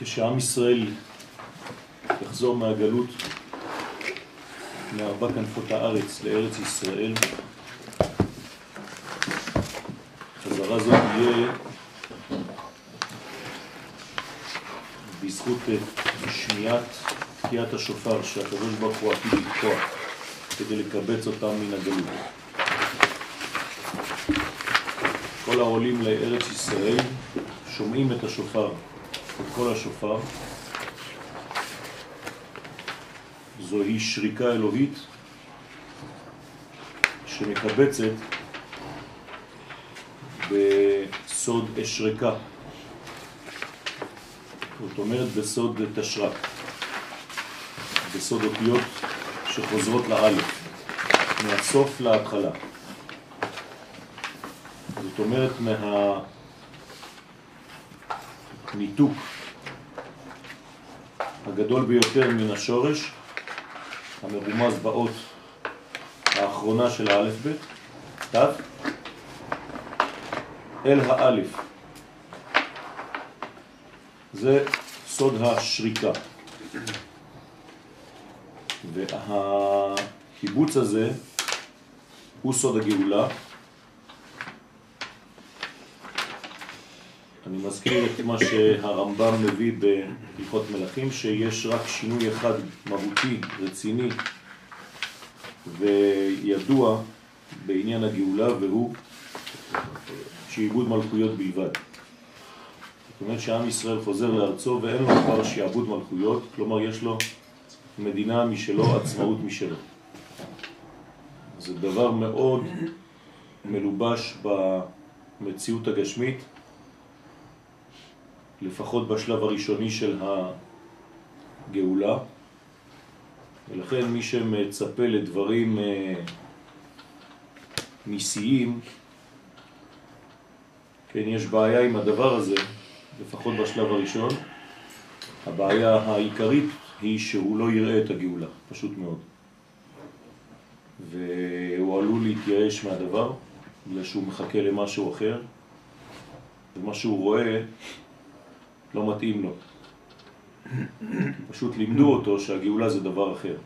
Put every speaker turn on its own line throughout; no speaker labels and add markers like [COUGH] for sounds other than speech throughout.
כשעם ישראל יחזור מהגלות מארבע כנפות הארץ לארץ ישראל, חזרה זו תהיה בזכות שמיעת תקיעת השופר שהקדוש ברוך הוא עתיד לתקוע כדי לקבץ אותם מן הגלות. כל העולים לארץ ישראל שומעים את השופר, את כל השופר. זוהי שריקה אלוהית שמקבצת בסוד אשרקה, זאת אומרת בסוד תשרק, בסוד אותיות שחוזרות לאלף, מהסוף להתחלה. זאת אומרת מהניתוק הגדול ביותר מן השורש, המרומז באות האחרונה של האלף בית, תו, אל האלף. זה סוד השריקה. והקיבוץ הזה הוא סוד הגאולה. אני מזכיר את מה שהרמב"ם מביא בהלכות מלכים, שיש רק שינוי אחד מהותי, רציני וידוע בעניין הגאולה, והוא שעיבוד מלכויות בלבד. זאת אומרת שעם ישראל חוזר לארצו ואין לו כבר שעבוד מלכויות, כלומר יש לו מדינה משלו, עצמאות משלו. זה דבר מאוד מלובש במציאות הגשמית, לפחות בשלב הראשוני של הגאולה, ולכן מי שמצפה לדברים ניסיים, כן, יש בעיה עם הדבר הזה, לפחות בשלב הראשון. הבעיה העיקרית היא שהוא לא יראה את הגאולה, פשוט מאוד. והוא עלול להתייאש מהדבר, בגלל שהוא מחכה למשהו אחר, ומה שהוא רואה לא מתאים לו. פשוט לימדו אותו שהגאולה זה דבר אחר.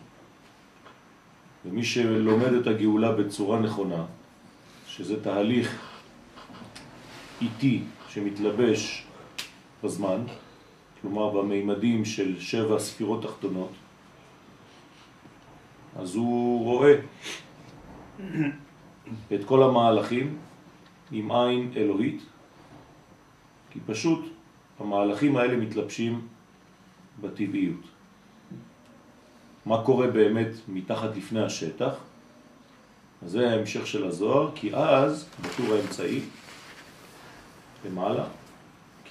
ומי שלומד את הגאולה בצורה נכונה, שזה תהליך איטי שמתלבש בזמן, כלומר במימדים של שבע ספירות תחתונות, אז הוא רואה את כל המהלכים עם עין אלוהית, כי פשוט המהלכים האלה מתלבשים בטבעיות. מה קורה באמת מתחת לפני השטח? אז זה ההמשך של הזוהר, כי אז, בטור האמצעי, למעלה,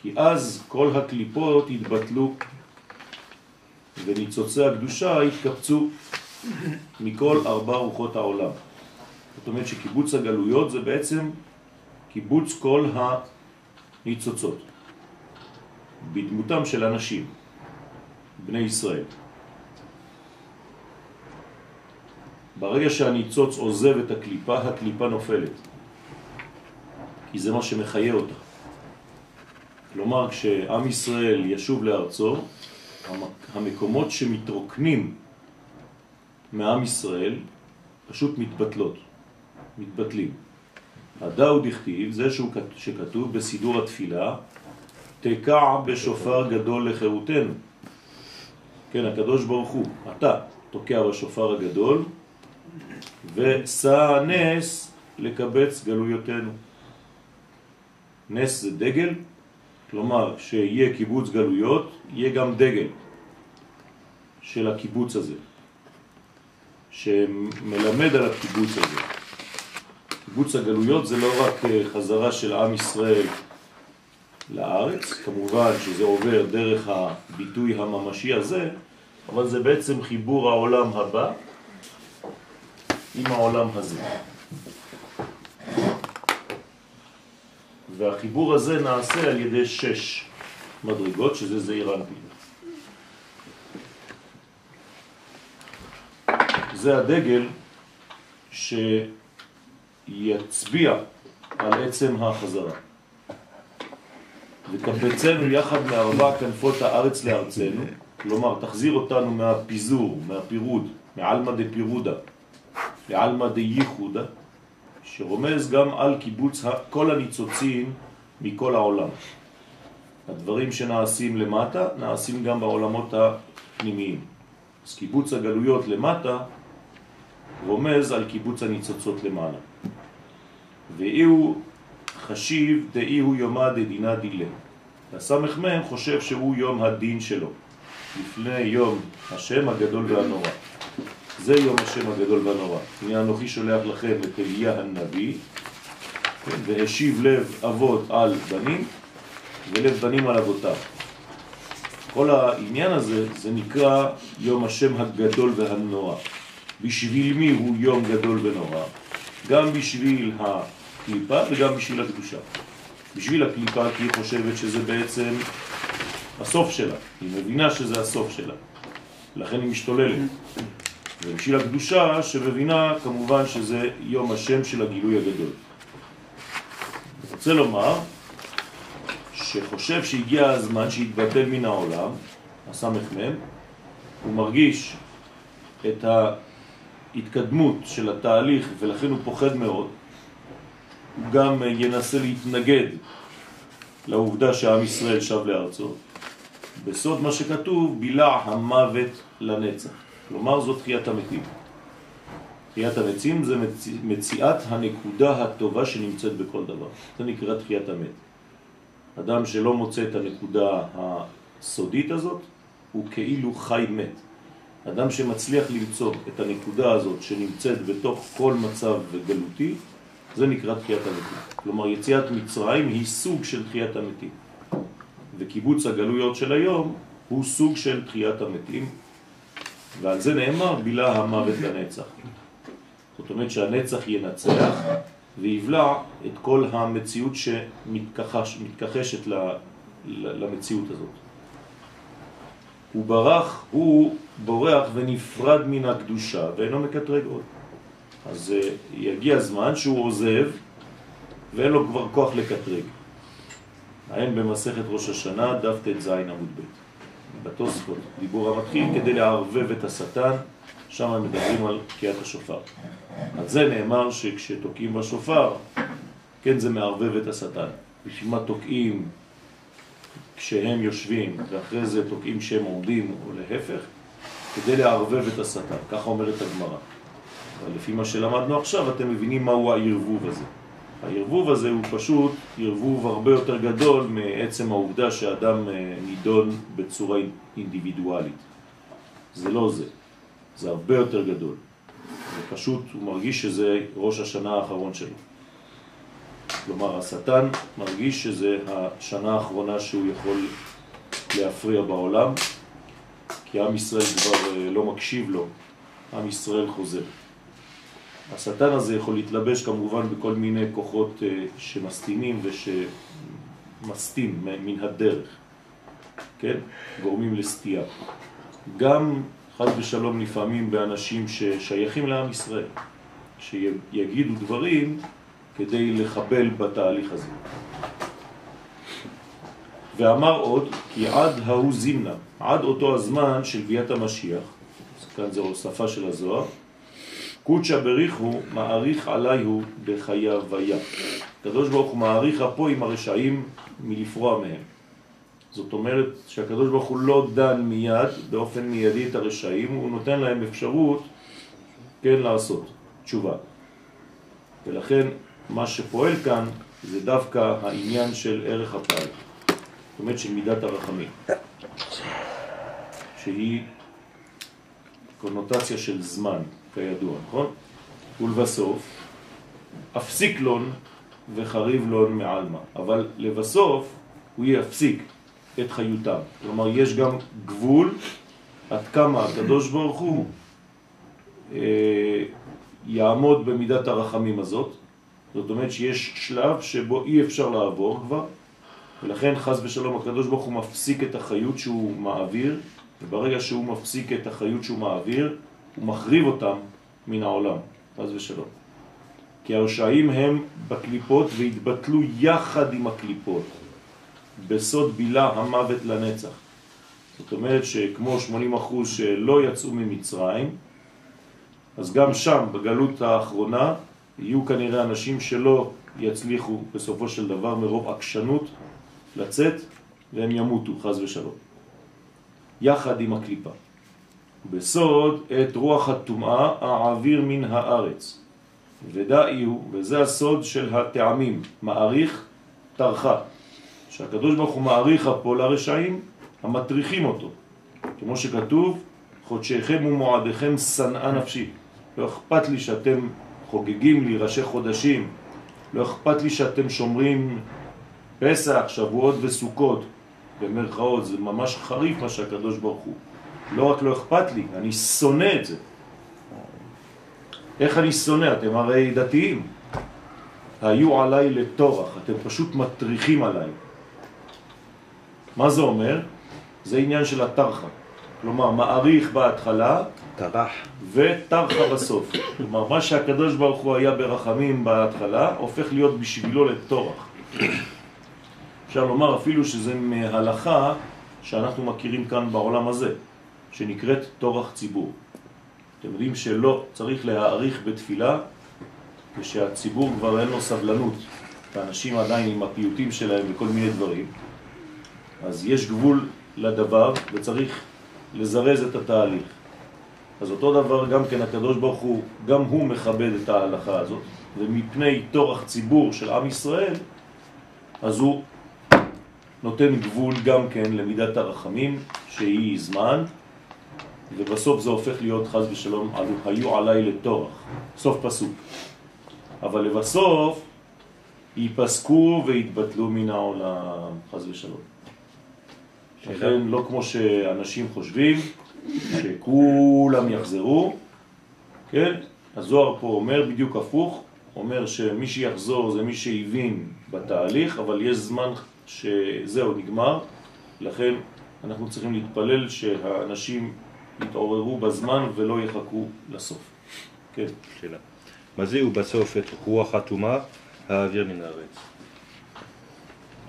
כי אז כל הקליפות התבטלו וניצוצי הקדושה התקפצו מכל ארבע רוחות העולם. זאת אומרת שקיבוץ הגלויות זה בעצם קיבוץ כל הניצוצות בדמותם של אנשים, בני ישראל. ברגע שהניצוץ עוזב את הקליפה, הקליפה נופלת, כי זה מה שמחיה אותה. כלומר, כשעם ישראל ישוב לארצו, המקומות שמתרוקנים מעם ישראל פשוט מתבטלות, מתבטלים. הדאו דכתיב, זה שהוא, שכתוב בסידור התפילה, תקע בשופר גדול לחירותנו. כן, הקדוש ברוך הוא, אתה תוקע בשופר הגדול, ושא נס לקבץ גלויותינו. נס זה דגל, כלומר שיהיה קיבוץ גלויות, יהיה גם דגל של הקיבוץ הזה, שמלמד על הקיבוץ הזה. קיבוץ הגלויות זה לא רק חזרה של עם ישראל לארץ, כמובן שזה עובר דרך הביטוי הממשי הזה, אבל זה בעצם חיבור העולם הבא עם העולם הזה. והחיבור הזה נעשה על ידי שש מדרגות, שזה זעיר אנפין. זה הדגל שיצביע על עצם החזרה. וקבצנו יחד מארבע כנפות הארץ לארצנו, כלומר תחזיר אותנו מהפיזור, מהפירוד, מעלמא דפירודה לעלמא דייחודה, שרומז גם על קיבוץ כל הניצוצים מכל העולם. הדברים שנעשים למטה נעשים גם בעולמות הפנימיים. אז קיבוץ הגלויות למטה רומז על קיבוץ הניצוצות למעלה. ואיהו חשיב דאיהו יומא דדינה דילה. הסמך מהם חושב שהוא יום הדין שלו, לפני יום השם הגדול והנורא. זה יום השם הגדול והנורא. הנה אנוכי שולח לכם את אליה הנביא, כן, והשיב לב אבות על בנים, ולב בנים על אבותיו. כל העניין הזה, זה נקרא יום השם הגדול והנורא. בשביל מי הוא יום גדול ונורא? גם בשביל הקליפה וגם בשביל הקדושה. בשביל הקליפה כי היא חושבת שזה בעצם הסוף שלה, היא מבינה שזה הסוף שלה, לכן היא משתוללת. ובשביל הקדושה שמבינה כמובן שזה יום השם של הגילוי הגדול. אני רוצה לומר שחושב שהגיע הזמן שיתבטל מן העולם, הסמ"ם, הוא מרגיש את ההתקדמות של התהליך ולכן הוא פוחד מאוד, הוא גם ינסה להתנגד לעובדה שעם ישראל שב לארצו. בסוד מה שכתוב, בילה המוות לנצח. כלומר זו תחיית המתים. תחיית המתים זה מצ... מציאת הנקודה הטובה שנמצאת בכל דבר. זה נקרא תחיית המת. אדם שלא מוצא את הנקודה הסודית הזאת, הוא כאילו חי מת. אדם שמצליח למצוא את הנקודה הזאת שנמצאת בתוך כל מצב גלותי, זה נקרא תחיית המתים. כלומר, יציאת מצרים היא סוג של תחיית המתים. וקיבוץ הגלויות של היום הוא סוג של תחיית המתים, ועל זה נאמר בילה המוות לנצח. זאת אומרת שהנצח ינצח ויבלע את כל המציאות שמתכחשת למציאות הזאת. הוא ברח, הוא בורח ונפרד מן הקדושה ואינו מקטרג עוד. אז אה, יגיע זמן שהוא עוזב ואין לו כבר כוח לקטרג. העין במסכת ראש השנה, דף ט"ז עמוד ב'. בתוספות, דיבור המתחיל, כדי לערבב את השטן, שם הם מדברים על תקיעת השופר. על זה נאמר שכשתוקעים בשופר, כן זה מערבב את השטן. בשביל מה תוקעים כשהם יושבים, ואחרי זה תוקעים שהם עומדים, או להפך, כדי לערבב את השטן. ככה אומרת הגמרא. לפי מה שלמדנו עכשיו, אתם מבינים מהו הערבוב הזה. הערבוב הזה הוא פשוט ערבוב הרבה יותר גדול מעצם העובדה שאדם אה, נידון בצורה אינדיבידואלית. זה לא זה, זה הרבה יותר גדול. ופשוט הוא מרגיש שזה ראש השנה האחרון שלו. כלומר, השטן מרגיש שזה השנה האחרונה שהוא יכול להפריע בעולם, כי עם ישראל כבר אה, לא מקשיב לו, עם ישראל חוזר. השטן הזה יכול להתלבש כמובן בכל מיני כוחות אה, שמסתימים ושמסתים מן הדרך, כן? גורמים לסטייה. גם חד ושלום לפעמים באנשים ששייכים לעם ישראל, שיגידו דברים כדי לחבל בתהליך הזה. ואמר עוד, כי עד ההוא זימנה, עד אותו הזמן של ביאת המשיח, כאן זו הוספה של הזוהר, קודשא בריחו מעריך עליהו בחייוויה. הקדוש ברוך הוא מעריך פה עם הרשעים מלפרוע מהם. זאת אומרת שהקדוש ברוך הוא לא דן מיד, באופן מיידי את הרשעים, הוא נותן להם אפשרות כן לעשות תשובה. ולכן מה שפועל כאן זה דווקא העניין של ערך הפעל, זאת אומרת של מידת הרחמים, שהיא קונוטציה של זמן. כידוע, נכון? ולבסוף, אפסיק לון וחריב לון מעלמה. אבל לבסוף, הוא יפסיק את חיותם. כלומר, יש גם גבול עד כמה הקדוש ברוך הוא אה, יעמוד במידת הרחמים הזאת. זאת אומרת שיש שלב שבו אי אפשר לעבור כבר, ולכן חז ושלום הקדוש ברוך הוא מפסיק את החיות שהוא מעביר, וברגע שהוא מפסיק את החיות שהוא מעביר, הוא מחריב אותם מן העולם, חז ושלום. כי הרשעים הם בקליפות והתבטלו יחד עם הקליפות, בסוד בילה המוות לנצח. זאת אומרת שכמו 80% שלא יצאו ממצרים, אז גם שם, בגלות האחרונה, יהיו כנראה אנשים שלא יצליחו בסופו של דבר מרוב עקשנות לצאת, והם ימותו, חז ושלום. יחד עם הקליפה. בסוד את רוח הטומאה העביר מן הארץ. ודאי הוא, וזה הסוד של הטעמים, מעריך תרחה. שהקדוש ברוך הוא מעריך פה לרשעים המטריחים אותו. כמו שכתוב, חודשיכם ומועדיכם שנאה נפשי. לא אכפת לי שאתם חוגגים לי ראשי חודשים, לא אכפת לי שאתם שומרים פסח, שבועות וסוכות, במרכאות, זה ממש חריף מה שהקדוש ברוך הוא. לא רק לא אכפת לי, אני שונא את זה. איך אני שונא? אתם הרי דתיים. היו עליי לתורח, אתם פשוט מטריחים עליי. מה זה אומר? זה עניין של התרחה. כלומר, מעריך בהתחלה,
טרח.
וטרחה בסוף. כלומר, מה שהקדוש ברוך הוא היה ברחמים בהתחלה, הופך להיות בשבילו לתורח. אפשר לומר אפילו שזה מהלכה שאנחנו מכירים כאן בעולם הזה, שנקראת תורח ציבור. אתם יודעים שלא צריך להעריך בתפילה כשהציבור כבר אין לו סבלנות, ואנשים עדיין עם הפיוטים שלהם וכל מיני דברים, אז יש גבול לדבר וצריך לזרז את התהליך. אז אותו דבר גם כן הקדוש ברוך הוא, גם הוא מכבד את ההלכה הזאת, ומפני תורך ציבור של עם ישראל, אז הוא נותן גבול גם כן למידת הרחמים, שהיא זמן, ובסוף זה הופך להיות חז ושלום, היו עליי לתורך, סוף פסוק. אבל לבסוף ייפסקו ויתבטלו מן העולם, חז ושלום. לכן לא כמו שאנשים חושבים, שכולם יחזרו, כן? הזוהר פה אומר בדיוק הפוך, אומר שמי שיחזור זה מי שהבין בתהליך, אבל יש זמן שזהו נגמר, לכן אנחנו צריכים להתפלל שהאנשים יתעוררו בזמן ולא יחכו לסוף. כן.
שאלה. מה זה הוא בסוף את רוח הטומאה האוויר מן הארץ?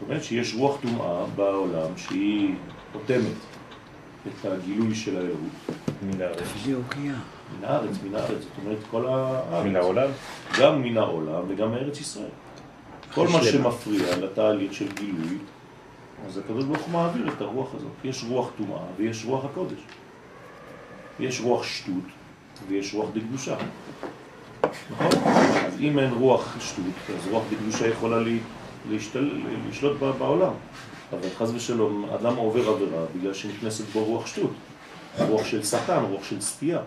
זאת אומרת שיש רוח טומאה בעולם שהיא אוטמת את הגילוי של האלוהות.
מן הארץ.
מן הארץ, מן הארץ, זאת אומרת כל הארץ.
מן העולם?
גם מן העולם וגם מארץ ישראל. כל מה שמפריע לתהליך של גילוי, אז הקדוש ברוך הוא מעביר את הרוח הזאת. יש רוח טומאה ויש רוח הקודש. יש רוח שטות ויש רוח דקדושה. נכון? אז אם אין רוח שטות, אז רוח דקדושה יכולה להשתל... לשלוט בעולם. אבל חז ושלום, אדם עובר עבירה בגלל שנכנסת בו רוח שטות. רוח של שטן, רוח של סטייה.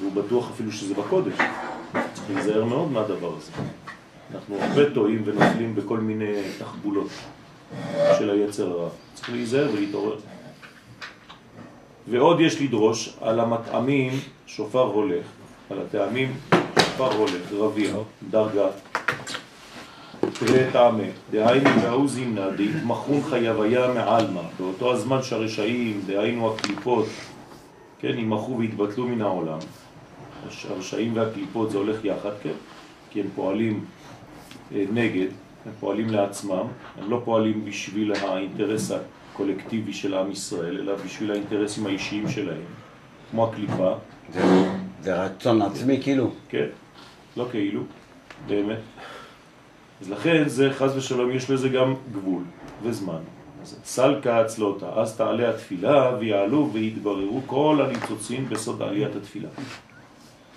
והוא בטוח אפילו שזה בקודש. צריך להיזהר מאוד מהדבר הזה. אנחנו הרבה טועים ונופלים בכל מיני תחבולות של היצר הרע. צריך להיזהר ולהתעורר. ועוד יש לדרוש על המטעמים שופר הולך, על הטעמים שופר הולך, רביע, דרגה, תראה טעמה, דהיינו והוא זימנה, דהתמחון חייביה מעלמה, באותו הזמן שהרשעים, דהיינו הקליפות, כן, ימחו והתבטלו מן העולם. הרשעים והקליפות זה הולך יחד, כן, כי הם פועלים אה, נגד, הם פועלים לעצמם, הם לא פועלים בשביל האינטרס הקולקטיבי של עם ישראל, אלא בשביל האינטרסים האישיים שלהם, כמו הקליפה.
זה, זה רצון עצמי כאילו?
כן, לא כאילו, באמת. אז לכן זה חז ושלום יש לזה גם גבול וזמן. אז סלקה הצלותה, אז תעלה התפילה ויעלו ויתבררו כל הניצוצים בסוד עליית התפילה.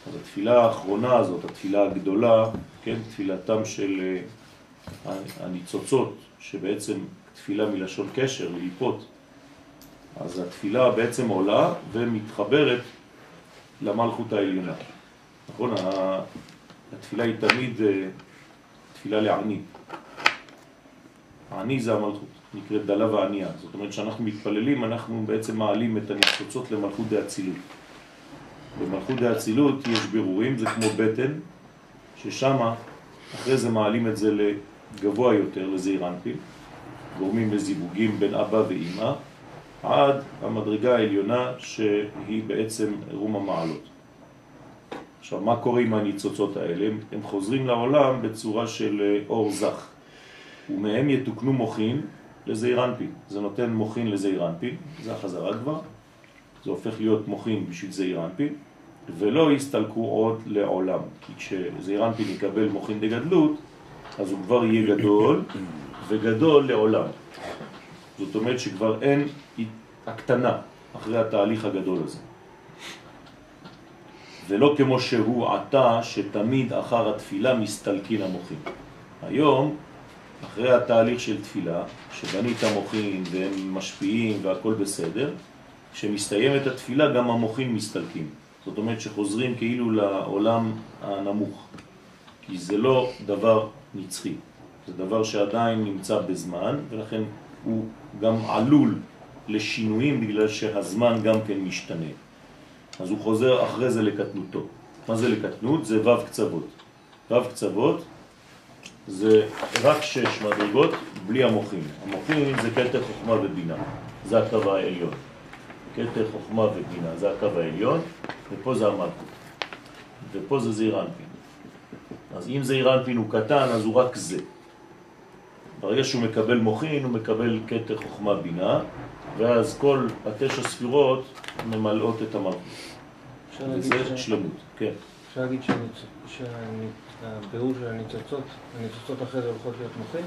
אז התפילה האחרונה הזאת, התפילה הגדולה, כן, תפילתם של אה, הניצוצות, שבעצם תפילה מלשון קשר, ליפות, אז התפילה בעצם עולה ומתחברת למלכות העליונה. נכון? התפילה היא תמיד אה, תפילה לעני. העני זה המלכות, נקראת דלה וענייה. זאת אומרת שאנחנו מתפללים, אנחנו בעצם מעלים את הניצוצות למלכות דאצילות. במלכות דאצילות יש בירורים, זה כמו בטן, ששם אחרי זה מעלים את זה לגבוה יותר, לזעיר אנפין, גורמים לזיווגים בין אבא ואימא, עד המדרגה העליונה שהיא בעצם רום המעלות. עכשיו, מה קורה עם הניצוצות האלה? הם חוזרים לעולם בצורה של אה, אור זך, ומהם יתוקנו מוחין לזעיר אנפין. זה נותן מוחין לזעיר אנפין, זה החזרה כבר, זה הופך להיות מוחין בשביל זעיר אנפין, ולא יסתלקו עוד לעולם. כי כשזעיר אנפין יקבל מוחין דגדלות, אז הוא כבר יהיה גדול, [CLEARS THROAT] וגדול לעולם. זאת אומרת שכבר אין הקטנה אחרי התהליך הגדול הזה. ולא כמו שהוא עתה, שתמיד אחר התפילה מסתלקין המוחים. היום, אחרי התהליך של תפילה, שבנית המוחים והם משפיעים והכל בסדר, כשמסתיימת התפילה גם המוחים מסתלקים. זאת אומרת שחוזרים כאילו לעולם הנמוך, כי זה לא דבר נצחי, זה דבר שעדיין נמצא בזמן, ולכן הוא גם עלול לשינויים בגלל שהזמן גם כן משתנה. אז הוא חוזר אחרי זה לקטנותו. מה זה לקטנות? זה ו' קצוות. ו' קצוות זה רק שש מדרגות בלי המוחים. המוחים זה קטר חוכמה ובינה, זה הקו העליון. קטר חוכמה ובינה, זה הקו העליון, ופה זה המלכות. ופה זה זעיר אנפין. אז אם זעיר אנפין הוא קטן, אז הוא רק זה. ברגע שהוא מקבל מוחין, הוא מקבל קטר חוכמה בינה, ואז כל התשע ספירות ממלאות את המלכות. וזה שלמות, כן.
אפשר להגיד שהביאור של הניצוצות, הניצוצות אחרי זה הולכות להיות מוחים?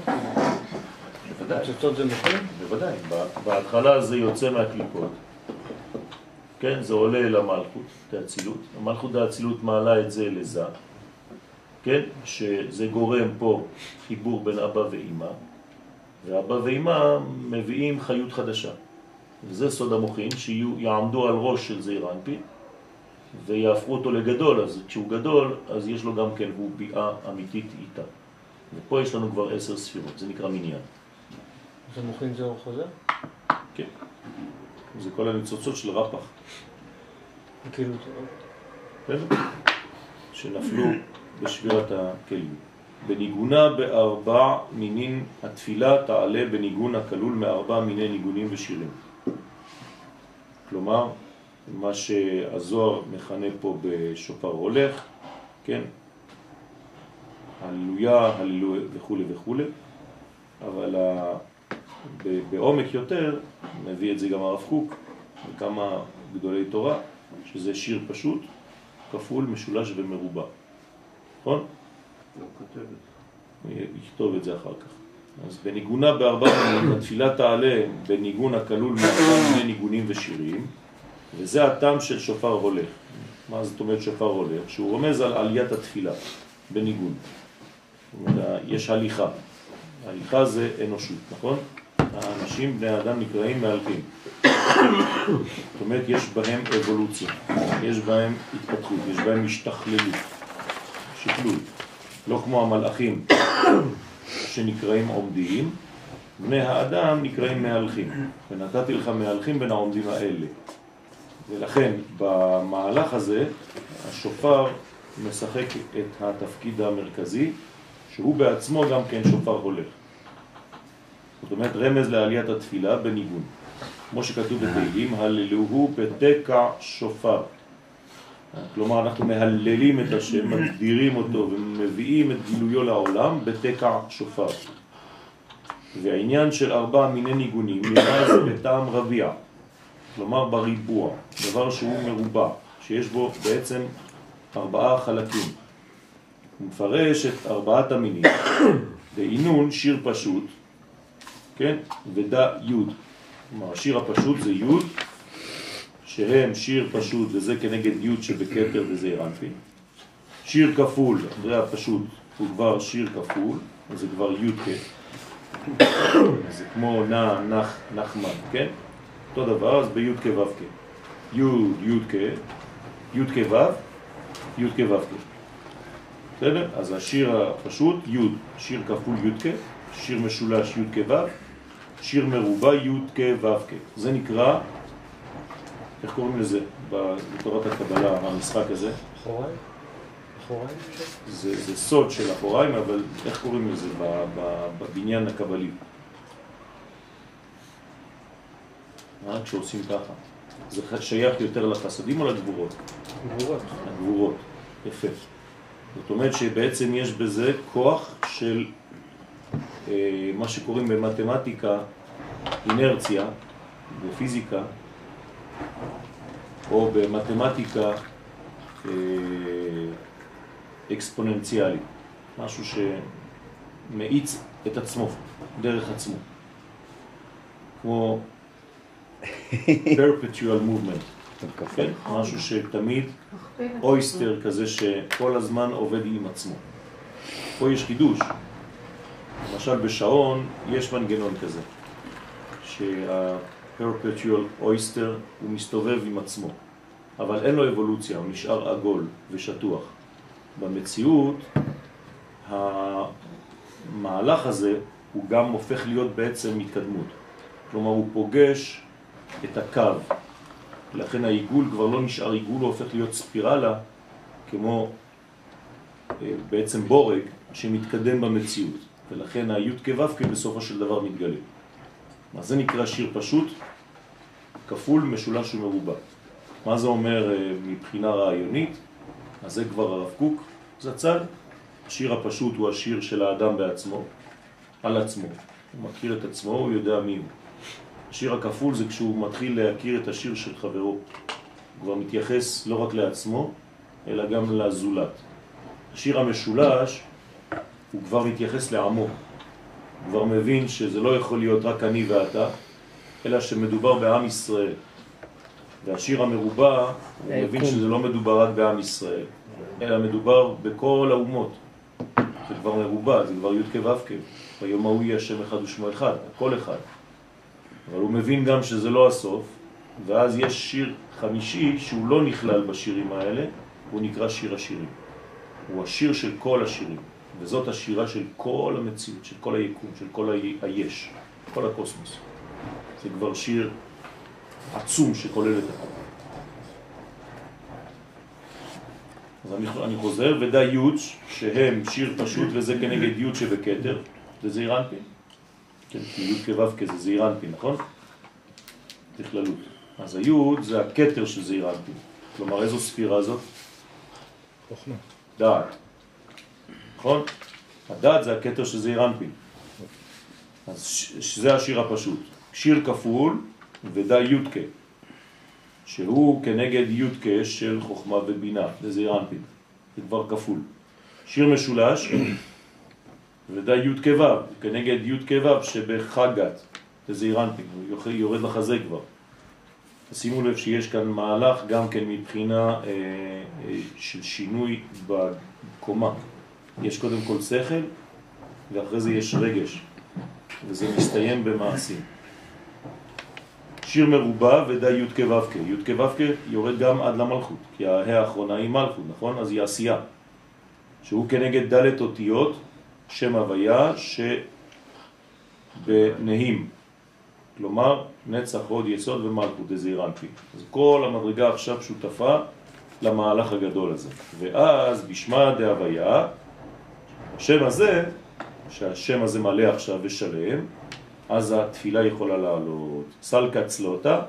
בוודאי. הניצוצות זה מוחים?
בוודאי. בהתחלה זה יוצא מהקליפות. כן, זה עולה למלכות, דאצילות. המלכות דאצילות מעלה את זה לזה. כן, שזה גורם פה חיבור בין אבא ואימא, ואבא ואימא מביאים חיות חדשה. וזה סוד המוחין, שיעמדו על ראש של זעיר אנפין ויהפכו אותו לגדול, אז כשהוא גדול, אז יש לו גם כן, הוא ביאה אמיתית איתה. ופה יש לנו כבר עשר ספירות, זה נקרא מניין.
זה מוחין זה אור חוזר?
כן. זה כל הניצוצות של רפח.
כאילו...
שנפלו בשבירת הכלים. בניגונה בארבע מינין התפילה תעלה בניגון הכלול מארבע מיני ניגונים ושירים. כלומר, מה שהזוהר מכנה פה בשופר הולך, כן, הללויה, הללויה וכו' וכו', אבל בעומק יותר, מביא את זה גם הרב קוק וכמה גדולי תורה, שזה שיר פשוט, כפול, משולש ומרובע. נכון?
לא את
זה. יכתוב את זה אחר כך. אז בניגונה בארבע מינים, [COUGHS] התפילה תעלה בניגון הכלול מארבע מיני ניגונים ושירים, וזה הטעם של שופר הולך. מה זאת אומרת שופר הולך? שהוא רומז על עליית התפילה בניגון. יש הליכה. הליכה זה אנושות, נכון? האנשים, בני האדם נקראים מהלכים. [COUGHS] זאת אומרת, יש בהם אבולוציה, יש בהם התפתחות, יש בהם השתכללות, שקלול. לא כמו המלאכים [COUGHS] שנקראים עומדיים, בני האדם נקראים מהלכים, ונתתי לך מהלכים בין העומדים האלה. ולכן במהלך הזה השופר משחק את התפקיד המרכזי, שהוא בעצמו גם כן שופר הולך. זאת אומרת רמז לעליית התפילה בניגון. כמו שכתוב בתהילים, הללוהו בתקע שופר. כלומר אנחנו מהללים את השם, מגדירים אותו ומביאים את גילויו לעולם בתקע שופר. והעניין של ארבע מיני ניגונים נראה בטעם רביע, כלומר בריבוע, דבר שהוא מרובע, שיש בו בעצם ארבעה חלקים. הוא מפרש את ארבעת המינים, בעינון שיר פשוט, כן, ודא יוד. כלומר השיר הפשוט זה יוד, שהם שיר פשוט וזה כנגד י' שבכתר וזה אנפין. שיר כפול, זה הפשוט, הוא כבר שיר כפול, זה כבר י' כ. [COUGHS] זה כמו נע, נח, נחמן, כן? אותו דבר, אז בי' כ' ו' כ'. י', י' כ', י' כ' ו', י' כ' ו' כ'. בסדר? אז השיר הפשוט, י', שיר כפול י' כ', שיר משולש י' כו', שיר מרובע י' כו' כ'. זה נקרא, איך קוראים לזה בתורת הקבלה, המשחק הזה?
אחוריים? אחוריים?
זה, זה סוד של אחוריים, אבל איך קוראים לזה בבניין הקבלי? אה, כשעושים ככה. זה שייך יותר לחסדים או לגבורות?
גבורות.
הגבורות. יפה. זאת אומרת שבעצם יש בזה כוח של אה, מה שקוראים במתמטיקה אינרציה, בפיזיקה, או במתמטיקה אה, אקספוננציאלי, משהו שמאיץ את עצמו, דרך עצמו, כמו perpetual movement, כן? משהו שתמיד אויסטר כזה שכל הזמן עובד עם עצמו. פה יש חידוש. למשל בשעון יש מנגנון כזה, שה-perpetual אויסטר הוא מסתובב עם עצמו, אבל אין לו אבולוציה, הוא נשאר עגול ושטוח. במציאות המהלך הזה הוא גם הופך להיות בעצם התקדמות. כלומר הוא פוגש את הקו, לכן העיגול כבר לא נשאר עיגול, הוא הופך להיות ספירלה, כמו אה, בעצם בורג שמתקדם במציאות, ולכן הי' כו' בסופו של דבר מתגלה. אז זה נקרא שיר פשוט, כפול, משולש ומרובע. מה זה אומר אה, מבחינה רעיונית? אז זה כבר הרב קוק זצ"ל. השיר הפשוט הוא השיר של האדם בעצמו, על עצמו. הוא מכיר את עצמו, הוא יודע מי הוא. השיר הכפול זה כשהוא מתחיל להכיר את השיר של חברו. הוא כבר מתייחס לא רק לעצמו, אלא גם לזולת. השיר המשולש, הוא כבר מתייחס לעמו. הוא כבר מבין שזה לא יכול להיות רק אני ואתה, אלא שמדובר בעם ישראל. והשיר המרובע, הוא
אה,
מבין
קום.
שזה לא מדובר רק בעם ישראל, אלא מדובר בכל האומות. זה כבר מרובע, זה כבר י' כו'. ביום ההוא יהיה השם אחד ושמו אחד, הכל אחד. אבל הוא מבין גם שזה לא הסוף, ואז יש שיר חמישי שהוא לא נכלל בשירים האלה, הוא נקרא שיר השירים. הוא השיר של כל השירים, וזאת השירה של כל המציאות, של כל היקום, של כל היש, כל הקוסמוס. זה כבר שיר עצום שכולל את הכל. אז אני, אני חוזר, ודא י' שהם שיר פשוט וזה כנגד י' שבכתר, זה זעיר אנפין. כן, כי י' כו' כזה זעיר אנפין, נכון? בכללות. אז הי' זה הכתר של זעיר אנפין. כלומר, איזו ספירה זאת?
חוכמה.
דעת. נכון? הדעת זה הכתר של זעיר אנפין. אז שזה השיר הפשוט. שיר כפול ודא יודקה, שהוא כנגד יודקה של חוכמה ובינה, זה זעיר אנפין. זה כבר כפול. שיר משולש [CLEARS THROAT] ודא יודקה ו', כנגד יודקה ו' שבחגת, זה זעיר אנפין, הוא יורד לחזה כבר. שימו לב שיש כאן מהלך גם כן מבחינה אה, אה, של שינוי בקומה. יש קודם כל שכל, ואחרי זה יש רגש, וזה מסתיים במעשים. שיר מרובע ודא י' כו' כ'. י' כו' כ' יורד גם עד למלכות, כי ההא האחרונה היא מלכות, נכון? אז היא עשייה. שהוא כנגד ד' אותיות, שם הוויה, שבנהים. כלומר, נצח, הוד, יסוד ומלכות, דזעיר אנפין. אז כל המדרגה עכשיו שותפה למהלך הגדול הזה. ואז בשמה דהוויה, השם הזה, שהשם הזה מלא עכשיו ושלם, אז התפילה יכולה לעלות. סלקה צלותה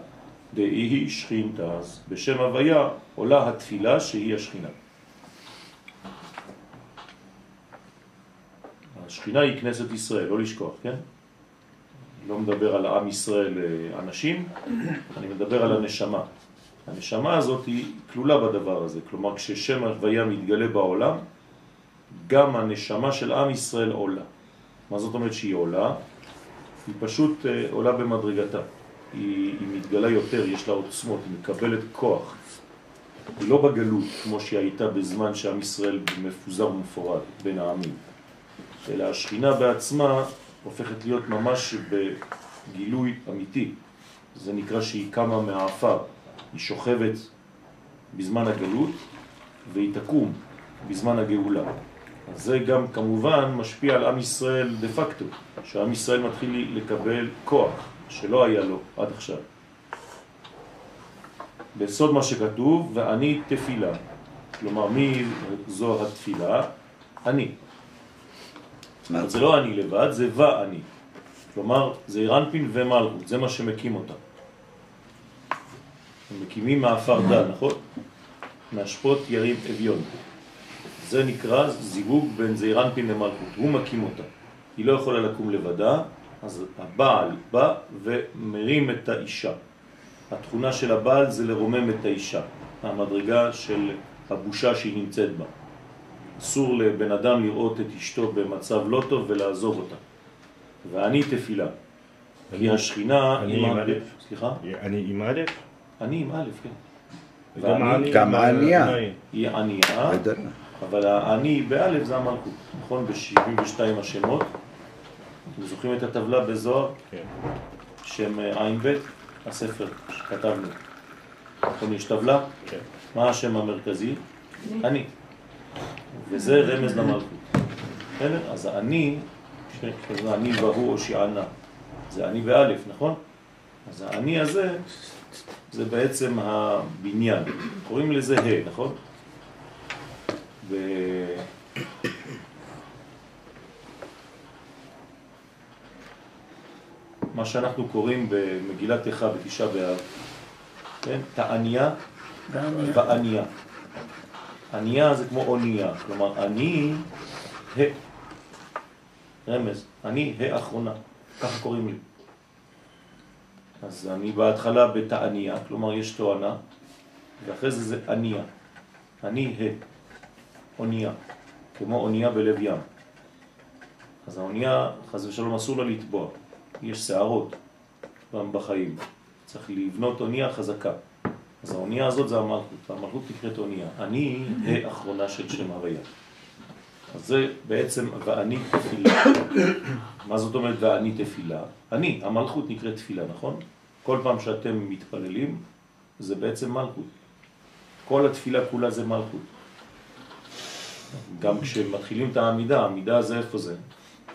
דאי שכינתה. אז בשם הוויה עולה התפילה שהיא השכינה. השכינה היא כנסת ישראל, לא לשכוח, כן? לא מדבר על עם ישראל אה, אנשים, [COUGHS] אני מדבר על הנשמה. הנשמה הזאת היא כלולה בדבר הזה, כלומר כששם הוויה מתגלה בעולם, גם הנשמה של עם ישראל עולה. מה זאת אומרת שהיא עולה? היא פשוט אה, עולה במדרגתה. היא, היא מתגלה יותר, יש לה עוצמות, היא מקבלת כוח. היא לא בגלות כמו שהיא הייתה בזמן שעם ישראל מפוזר ומפורד בין העמים, אלא השכינה בעצמה הופכת להיות ממש בגילוי אמיתי. זה נקרא שהיא קמה מהעפר, היא שוכבת בזמן הגלות והיא תקום בזמן הגאולה. זה גם כמובן משפיע על עם ישראל דה פקטו, שעם ישראל מתחיל לקבל כוח שלא היה לו עד עכשיו. בסוד מה שכתוב, ואני תפילה. כלומר, מי זו התפילה? אני. זה לא אני לבד, זה ואני. כלומר, זה אירנפין ומלכות, זה מה שמקים אותה. הם מקימים מעפר דל, נכון? מהשפוט ירים אביון. זה נקרא זיווג בין זעירנפין למלכות, הוא מקים אותה. היא לא יכולה לקום לבדה, אז הבעל בא ומרים את האישה. התכונה של הבעל זה לרומם את האישה, המדרגה של הבושה שהיא נמצאת בה. אסור לבן אדם לראות את אשתו במצב לא טוב ולעזוב אותה. ואני תפילה. כי השכינה...
אני עם א'.
סליחה?
אני עם א'?
אני עם א', כן.
גם.
העיניים.
היא ענייה. אבל העני באלף זה המלכות, נכון? ב-72 השמות. אתם זוכרים את הטבלה בזוהר?
כן.
שם אה, עין ב', הספר שכתבנו. נכון, יש טבלה?
כן.
מה השם המרכזי? אני. וזה רמז למלכות. בסדר? אז אני, שזה אני והוא הושיענה, זה אני באלף, נכון? אז האני הזה, זה בעצם הבניין. קוראים לזה ה', נכון? ו... מה שאנחנו קוראים במגילת איכה בתשעה באב, כן? תעניה ועניה. עניה זה כמו אונייה, כלומר אני ה. רמז, אני האחרונה, ככה קוראים לי. אז אני בהתחלה בתעניה, כלומר יש תואנה, ואחרי זה זה עניה. אני ה. אונייה, כמו אונייה בלב ים. אז האונייה, חס ושלום, אסור לה לטבוע. יש שערות בחיים. צריך לבנות אונייה חזקה. אז האונייה הזאת זה המלכות, והמלכות נקראת אונייה. אני האחרונה של שם הוויה. אז זה בעצם ואני תפילה. מה זאת אומרת ואני תפילה? אני, המלכות נקראת תפילה, נכון? כל פעם שאתם מתפללים זה בעצם מלכות. כל התפילה כולה זה מלכות. גם כשמתחילים את העמידה, העמידה זה איפה זה?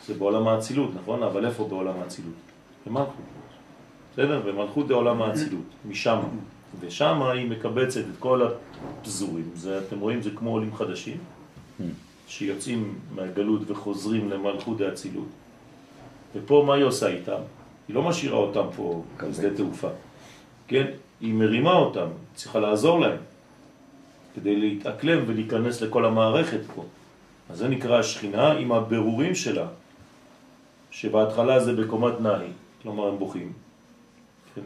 זה בעולם האצילות, נכון? אבל איפה בעולם האצילות? במלכות. בסדר? במלכות זה עולם האצילות, משם. ושם היא מקבצת את כל הפזורים. זה, אתם רואים, זה כמו עולים חדשים, שיוצאים מהגלות וחוזרים למלכות האצילות. ופה מה היא עושה איתם? היא לא משאירה אותם פה בשדה תעופה. כן? היא מרימה אותם, צריכה לעזור להם. כדי להתאקלם ולהיכנס לכל המערכת פה. אז זה נקרא השכינה עם הבירורים שלה, שבהתחלה זה בקומת נהי, כלומר הם בוכים,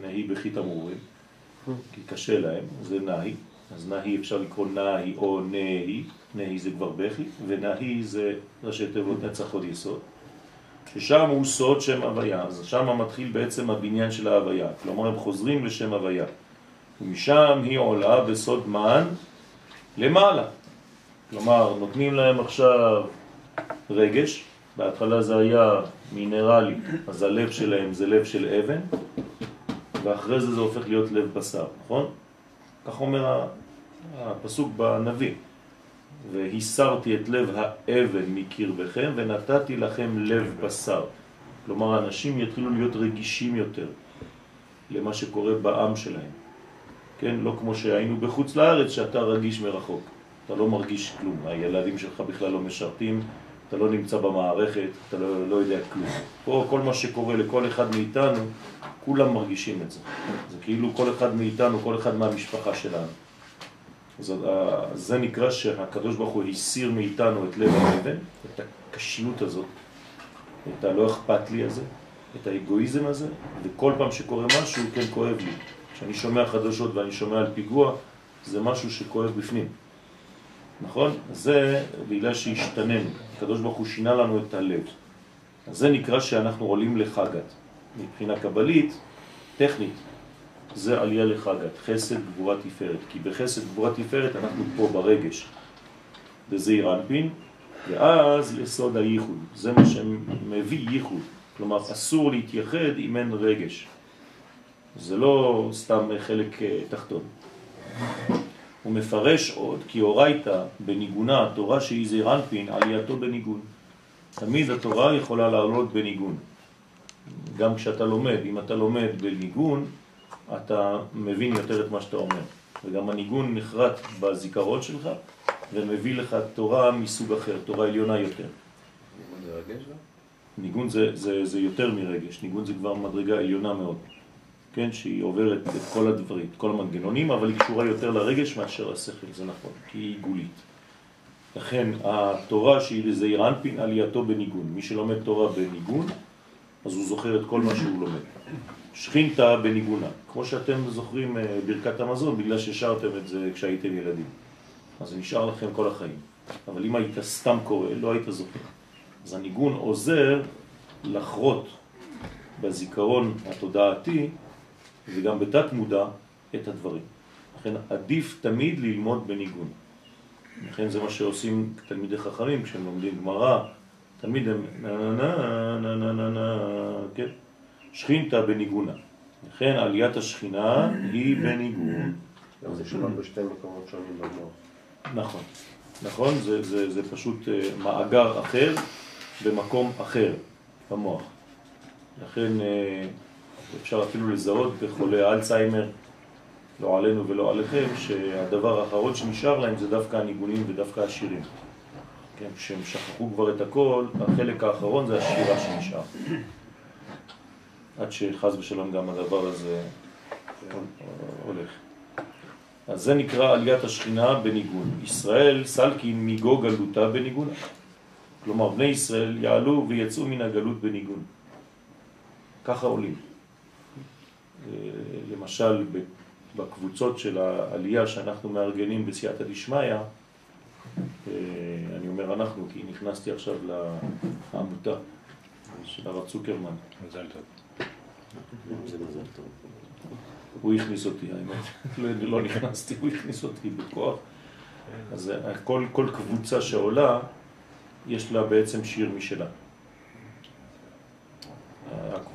נהי בכי תמרורים, כי קשה להם, זה נהי, אז נהי אפשר לקרוא נהי או נהי, נהי זה כבר בכי, ונהי זה ראשי תיבות נצח עוד יסוד, ששם הוא סוד שם הוויה, אז שם מתחיל בעצם הבניין של ההוויה, כלומר הם חוזרים לשם הוויה, ומשם היא עולה בסוד מן למעלה. כלומר, נותנים להם עכשיו רגש, בהתחלה זה היה מינרלי, אז הלב שלהם זה לב של אבן, ואחרי זה זה הופך להיות לב בשר, נכון? כך אומר הפסוק בנביא. והסרתי את לב האבן מקרבכם ונתתי לכם לב בשר. כלומר, האנשים יתחילו להיות רגישים יותר למה שקורה בעם שלהם. כן? לא כמו שהיינו בחוץ לארץ, שאתה רגיש מרחוק. אתה לא מרגיש כלום. הילדים שלך בכלל לא משרתים, אתה לא נמצא במערכת, אתה לא, לא יודע כלום. פה כל מה שקורה לכל אחד מאיתנו, כולם מרגישים את זה. זה כאילו כל אחד מאיתנו, כל אחד מהמשפחה שלנו. אז ה- זה נקרא שהקדוש ברוך הוא הסיר מאיתנו את לב האבן, את הקשיות הזאת, את הלא אכפת לי הזה, את האגואיזם הזה, וכל פעם שקורה משהו, כן כואב לי. כשאני שומע חדשות ואני שומע על פיגוע, זה משהו שכואב בפנים. נכון? זה בגלל שהשתננו. הקדוש ברוך הוא שינה לנו את הלב. אז זה נקרא שאנחנו עולים לחגת. מבחינה קבלית, טכנית, זה עלייה לחגת, חסד, גבורה, תפארת. כי בחסד, גבורה, תפארת אנחנו פה ברגש. בזעיר אנפין, ואז לסוד הייחוד. זה מה שמביא ייחוד. כלומר, אסור להתייחד אם אין רגש. זה לא סתם חלק אה, תחתון. הוא מפרש עוד כי הורייתא בניגונה התורה שהיא זעיר אנפין עלייתו בניגון. תמיד התורה יכולה לעלות בניגון. גם כשאתה לומד, אם אתה לומד בניגון, אתה מבין יותר את מה שאתה אומר. וגם הניגון נחרט בזיכרון שלך ומביא לך תורה מסוג אחר, תורה עליונה יותר. ניגון זה, זה, זה יותר מרגש, ניגון זה כבר מדרגה עליונה מאוד, כן, שהיא עוברת את כל הדברים, את כל המנגנונים, אבל היא קשורה יותר לרגש מאשר לשכל, זה נכון, כי היא עיגולית. לכן התורה שהיא לזעיר אנפין עלייתו בניגון, מי שלומד תורה בניגון, אז הוא זוכר את כל מה שהוא לומד. שכינתה בניגונה, כמו שאתם זוכרים אה, ברכת המזון, בגלל ששרתם את זה כשהייתם ילדים. אז זה נשאר לכם כל החיים. אבל אם היית סתם קורא, לא היית זוכר. אז הניגון עוזר לחרות בזיכרון התודעתי וגם בתת מודע את הדברים. לכן עדיף תמיד ללמוד בניגון. לכן זה מה שעושים תלמידי חכמים כשהם לומדים גמרא, תמיד הם נה נה נה נה נה נה נה, כן? שכינתה בניגונה. לכן עליית השכינה היא בניגון.
זה שולם בשתי מקומות שונים במוח.
נכון, נכון, זה, זה, זה פשוט אה, מאגר אחר במקום אחר במוח. לכן אה, אפשר אפילו לזהות בחולי אלצהיימר, לא עלינו ולא עליכם, שהדבר האחרון שנשאר להם זה דווקא הניגונים ודווקא השירים. כן, כשהם שכחו כבר את הכל, החלק האחרון זה השירה שנשאר. עד שחז ושלום גם הדבר הזה הולך. אז זה נקרא עליית השכינה בניגון. ישראל סלקין מגו גלותה בניגונה. כלומר, בני ישראל יעלו ויצאו מן הגלות בניגון. ככה עולים. אה, למשל, בקבוצות של העלייה שאנחנו מארגנים בסייעתא דשמיא, אה, אני אומר אנחנו כי נכנסתי עכשיו לעמותה של הרב צוקרמן.
מזל טוב.
זה מזל טוב.
הוא הכניס אותי, האמת. לא, לא נכנסתי, הוא הכניס אותי בכוח. אז כל, כל קבוצה שעולה, יש לה בעצם שיר משלה.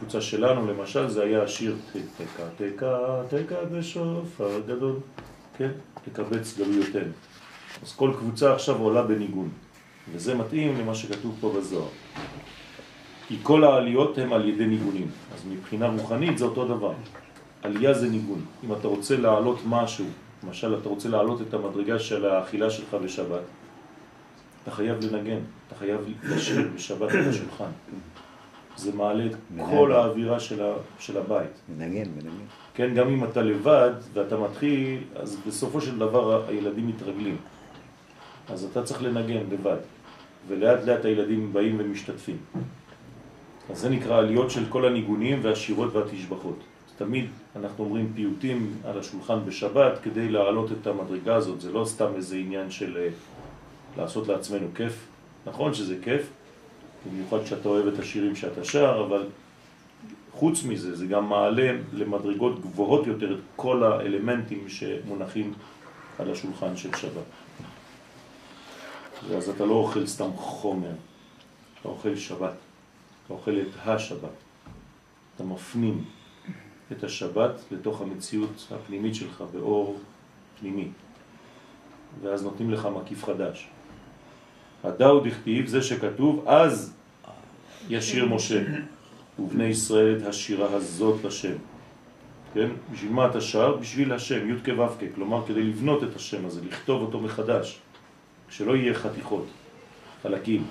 הקבוצה שלנו, למשל, זה היה השיר תקה, תקה, תקה בשופר גדול, כן? תקבץ גלויותינו. אז כל קבוצה עכשיו עולה בניגון, וזה מתאים למה שכתוב פה בזוהר. כי כל העליות הן על ידי ניגונים, אז מבחינה רוחנית זה אותו דבר. עלייה זה ניגון. אם אתה רוצה להעלות משהו, למשל אתה רוצה להעלות את המדרגה של האכילה שלך בשבת, אתה חייב לנגן, אתה חייב לשיר בשבת את השולחן. זה מעלה את כל האווירה של, ה, של הבית.
מנגן, מנגן.
כן, גם אם אתה לבד ואתה מתחיל, אז בסופו של דבר הילדים מתרגלים. אז אתה צריך לנגן לבד, ולאט לאט הילדים באים ומשתתפים. אז זה נקרא עליות של כל הניגונים והשירות והתשבחות. תמיד אנחנו אומרים פיוטים על השולחן בשבת כדי להעלות את המדרגה הזאת, זה לא סתם איזה עניין של אה, לעשות לעצמנו כיף. נכון שזה כיף, במיוחד שאתה אוהב את השירים שאתה שר, אבל חוץ מזה זה גם מעלה למדרגות גבוהות יותר את כל האלמנטים שמונחים על השולחן של שבת. ואז אתה לא אוכל סתם חומר, אתה אוכל שבת, אתה אוכל את השבת, אתה מפנים את השבת לתוך המציאות הפנימית שלך באור פנימי, ואז נותנים לך מקיף חדש. הדאו דכתיב, זה שכתוב, אז ישיר משה ובני ישראל את השירה הזאת לשם. כן? בשביל מה אתה שר? בשביל השם, י' כו' כ', כלומר כדי לבנות את השם הזה, לכתוב אותו מחדש, שלא יהיה חתיכות, חלקים,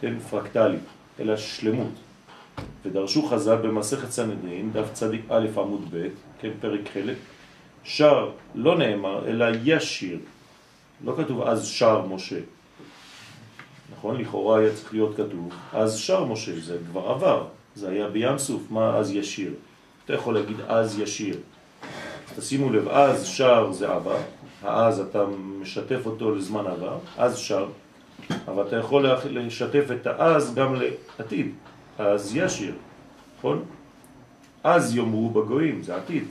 כן? פרקטלי, אלא שלמות. ודרשו חז"ל במסכת סנהדרין, דף צדיק א' עמוד ב', כן, פרק חלק, שר לא נאמר, אלא ישיר. לא כתוב אז שר משה. נכון? לכאורה היה צריך להיות כתוב, אז שר משה, זה כבר עבר, זה היה בים סוף, מה אז ישיר? אתה יכול להגיד אז ישיר. תשימו לב, אז שר זה עבר, האז אתה משתף אותו לזמן עבר, אז שר, אבל אתה יכול לשתף את האז גם לעתיד. אז ישיר, נכון? אז יאמרו בגויים, זה עתיד.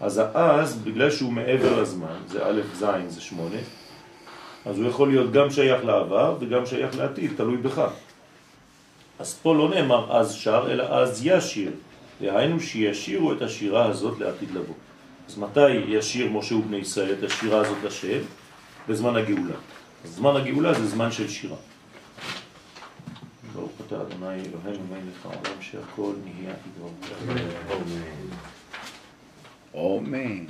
אז האז, בגלל שהוא מעבר לזמן, זה א' ז' זה שמונה, אז הוא יכול להיות גם שייך לעבר וגם שייך לעתיד, תלוי בך. אז פה לא נאמר אז שר, אלא אז ישיר. דהיינו שישירו את השירה הזאת לעתיד לבוא. אז מתי ישיר משה ובני ישראל את השירה הזאת לשם? בזמן הגאולה. זמן הגאולה זה זמן של שירה. ברוך אתה אדוני אלוהינו מלך העולם שהכל נהיה ידבור.
אמן.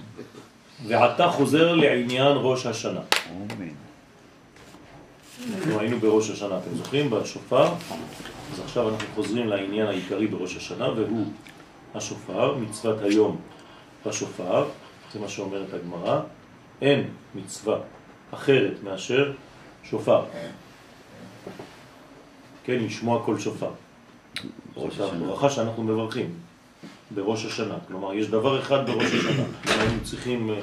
ועתה חוזר לעניין ראש השנה.
אמן.
אנחנו היינו בראש השנה, אתם זוכרים? בשופר. אז עכשיו אנחנו חוזרים לעניין העיקרי בראש השנה, והוא השופר, מצוות היום בשופר, זה מה שאומרת הגמרא. אין מצווה אחרת מאשר שופר. כן, לשמוע כל שופר.
ראש
זאת
השנה.
הברכה שאנחנו מברכים בראש השנה. כלומר, יש דבר אחד בראש השנה. היינו צריכים אה,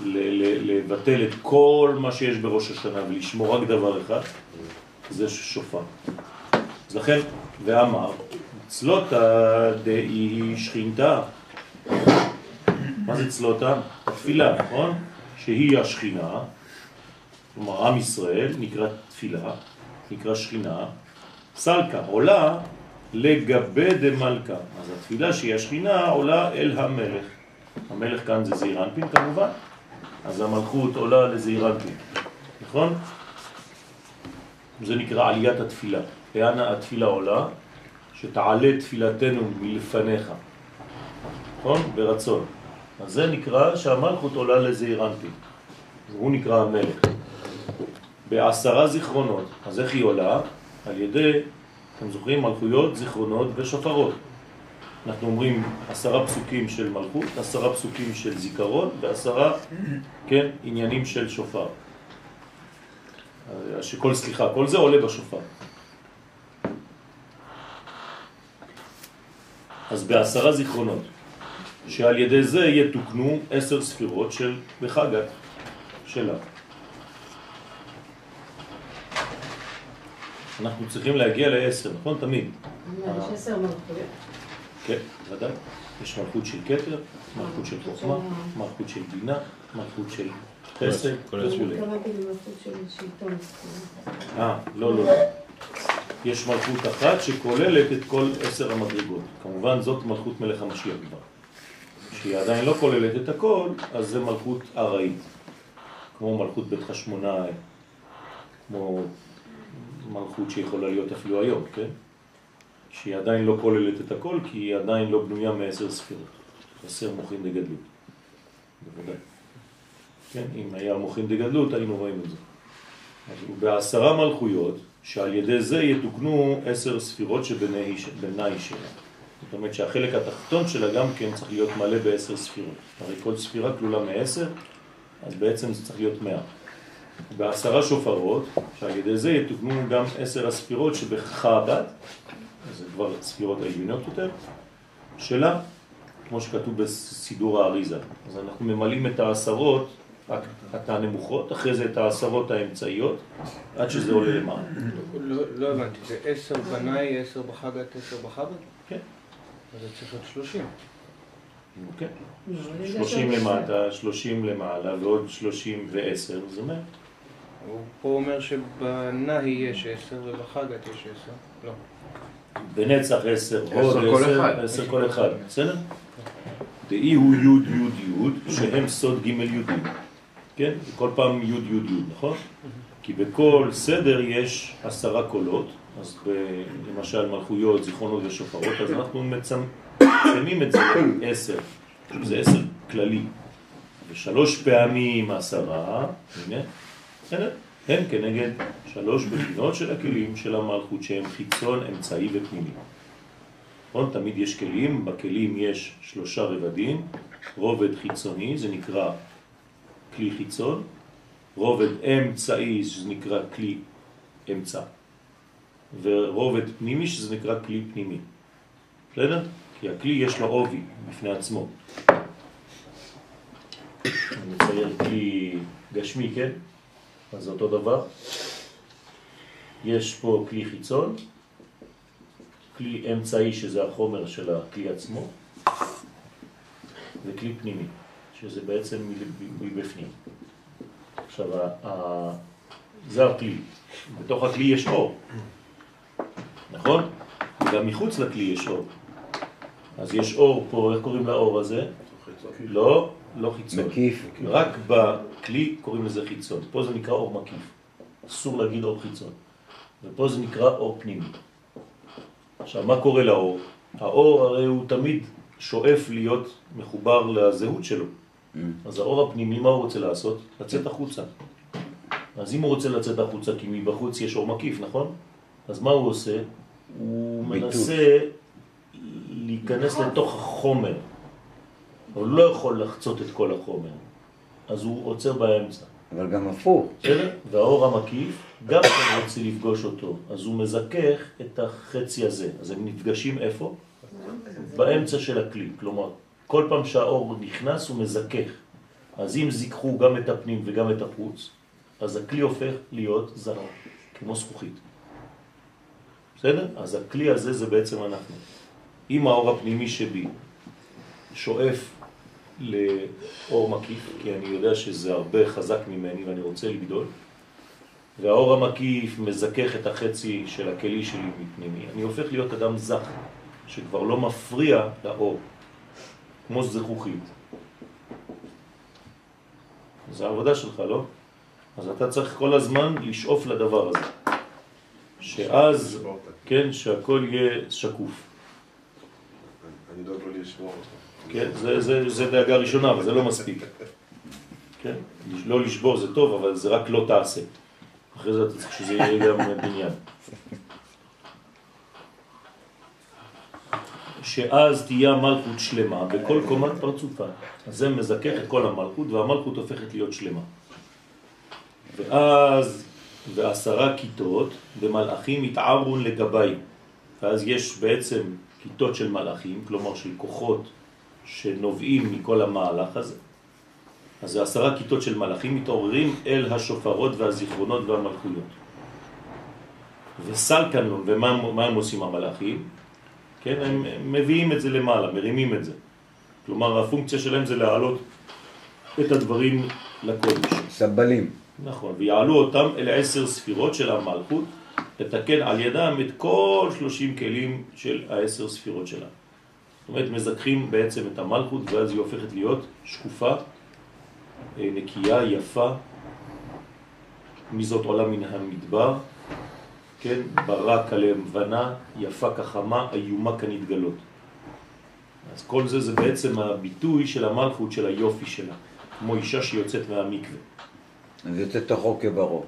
לבטל את כל מה שיש בראש השנה ולשמור רק דבר אחד, זה שופר. אז לכן, ואמר, צלותה דאי שכינתה. מה זה צלותה? התפילה, נכון? שהיא השכינה, כלומר עם ישראל נקרא תפילה, נקרא שכינה, סלקה עולה לגבי דמלכה. אז התפילה שהיא השכינה עולה אל המלך. המלך כאן זה זעיר אנפין כמובן, אז המלכות עולה לזעיר אנפין, נכון? זה נקרא עליית התפילה. לאן התפילה עולה? שתעלה תפילתנו מלפניך, נכון? ברצון. אז זה נקרא שהמלכות עולה לזעיר אנפין. הוא נקרא המלך. בעשרה זיכרונות. אז איך היא עולה? על ידי, אתם זוכרים, מלכויות, זיכרונות ושופרות. אנחנו אומרים עשרה פסוקים של מלכות, עשרה פסוקים של זיכרון ועשרה, כן, עניינים של שופר. אה, שכל, סליחה, כל זה עולה בשופר. אז בעשרה זיכרונות, שעל ידי זה יתוקנו עשר ספירות של בחגת שלה. אנחנו צריכים להגיע לעשר, נכון? תמיד.
יש עשר מלכויות.
כן, ודאי. יש מלכות של כתר, מלכות של חוכמה, מלכות של בינה, מלכות של חסד
כל
וכו'.
אני התכוונתי למלכות של שלטון.
אה, לא, לא. יש מלכות אחת שכוללת את כל עשר המדרגות. כמובן זאת מלכות מלך המשיח כבר. שהיא עדיין לא כוללת את הכל, אז זה מלכות ארעית. כמו מלכות בית חשמונאי, כמו מלכות שיכולה להיות אפילו היום, כן? שהיא עדיין לא כוללת את הכל, כי היא עדיין לא בנויה מעשר ספירות. עשר מוחין דגדלות. בוודאי. כן, אם היה מוחין דגדלות, היינו רואים את זה. אז בעשרה מלכויות, שעל ידי זה יתוקנו עשר ספירות שבני שלה. זאת אומרת שהחלק התחתון שלה גם כן צריך להיות מלא בעשר ספירות. הרי כל ספירה כלולה מעשר, אז בעצם זה צריך להיות מאה. בעשרה שופרות, שעל ידי זה יתוקנו גם עשר הספירות שבחב"ד, זה כבר ספירות העליונות יותר, שלה, כמו שכתוב בסידור האריזה. אז אנחנו ממלאים את העשרות את הנמוכות, אחרי זה את העשרות האמצעיות, עד שזה עולה למעלה.
לא לא הבנתי, זה עשר בניי, עשר בחגת, עשר בחב"ד?
כן.
אז זה צריך להיות שלושים.
כן. שלושים. למטה, שלושים למעלה, ועוד שלושים ועשר, זה אומר.
הוא פה אומר שבנאי יש עשר ובחגת יש עשר. לא.
בנצח עשר,
עשר
עוד
כל
עשר,
אחד.
עשר כל אחד, בסדר? דאי הוא יוד יוד יוד, שהם סוד ג' יודים, כן? כל פעם יוד יוד יוד, נכון? כי בכל סדר יש עשרה קולות, אז ב- למשל מלכויות, זיכרונות ושופרות, אז אנחנו מצמצמים את זה לעשר, זה עשר כללי, ושלוש פעמים עשרה, הנה, הם כנגד שלוש בחינות של הכלים של המלכות שהם חיצון, אמצעי ופנימי. נכון? תמיד יש כלים, בכלים יש שלושה רבדים, רובד חיצוני, זה נקרא כלי חיצון, רובד אמצעי, שזה נקרא כלי אמצע, ורובד פנימי, שזה נקרא כלי פנימי. בסדר? כי הכלי יש לו עובי בפני עצמו. אני מצייר כלי גשמי, כן? אז זה אותו דבר. יש פה כלי חיצון, כלי אמצעי שזה החומר של הכלי עצמו, וכלי פנימי, שזה בעצם מבפנים. עכשיו, זה הכלי. בתוך הכלי יש אור, נכון? וגם מחוץ לכלי יש אור. אז יש אור פה, איך קוראים לאור הזה? לא, לא חיצון.
מקיף.
רק בכלי קוראים לזה חיצון. פה זה נקרא אור מקיף. אסור להגיד אור חיצון. ופה זה נקרא אור פנימי. עכשיו, מה קורה לאור? האור הרי הוא תמיד שואף להיות מחובר לזהות שלו.
Mm.
אז האור הפנימי, מה הוא רוצה לעשות? לצאת החוצה. אז אם הוא רוצה לצאת החוצה, כי מבחוץ יש אור מקיף, נכון? אז מה הוא עושה? הוא. מנסה להיכנס לתוך החומר. הוא לא יכול לחצות את כל החומר. אז הוא עוצר באמצע.
אבל גם הפוך.
בסדר? והאור המקיף גם כן רוצה לפגוש אותו. אז הוא מזכך את החצי הזה. אז הם נפגשים איפה? באמצע של הכלי. כלומר, כל פעם שהאור נכנס הוא מזכך. אז אם זיככו גם את הפנים וגם את החוץ, אז הכלי הופך להיות זר, כמו זכוכית. בסדר? אז הכלי הזה זה בעצם אנחנו. אם האור הפנימי שבי שואף לאור מקיף, כי אני יודע שזה הרבה חזק ממני ואני רוצה לגדול, והאור המקיף מזכך את החצי של הכלי שלי מפנימי, אני הופך להיות אדם זך, שכבר לא מפריע לאור, כמו זכוכית. זה העבודה שלך, לא? אז אתה צריך כל הזמן לשאוף לדבר הזה. שאז, כן, שהכל יהיה שקוף.
אני דואג לא לשמור אותו.
כן, זה, זה, זה דאגה ראשונה, אבל זה לא מספיק. כן, לא לשבור זה טוב, אבל זה רק לא תעשה. אחרי זה אתה צריך שזה יהיה גם בניין. שאז תהיה המלכות שלמה בכל קומת פרצופה. אז זה מזכך את כל המלכות, והמלכות הופכת להיות שלמה. ואז, ועשרה כיתות במלאכים יתעברון לגבי. ואז יש בעצם כיתות של מלאכים, כלומר של כוחות שנובעים מכל המהלך הזה. אז זה עשרה כיתות של מלאכים מתעוררים אל השופרות והזיכרונות והמלכויות. וסלקנון, ומה מה הם עושים המלאכים? כן, הם, הם מביאים את זה למעלה, מרימים את זה. כלומר, הפונקציה שלהם זה להעלות את הדברים לקודש.
סבלים.
נכון, ויעלו אותם אל עשר ספירות של המלכות, לתקן על ידם את כל שלושים כלים של העשר ספירות שלה. זאת אומרת, מזכחים בעצם את המלכות, ואז היא הופכת להיות שקופה, אה, נקייה, יפה, מזאת עולה מן המדבר, כן, ברק הלבנה, יפה כחמה, איומה כנתגלות. אז כל זה זה בעצם הביטוי של המלכות, של היופי שלה, כמו אישה שיוצאת מהמקווה.
אז יוצא תוכו כברו.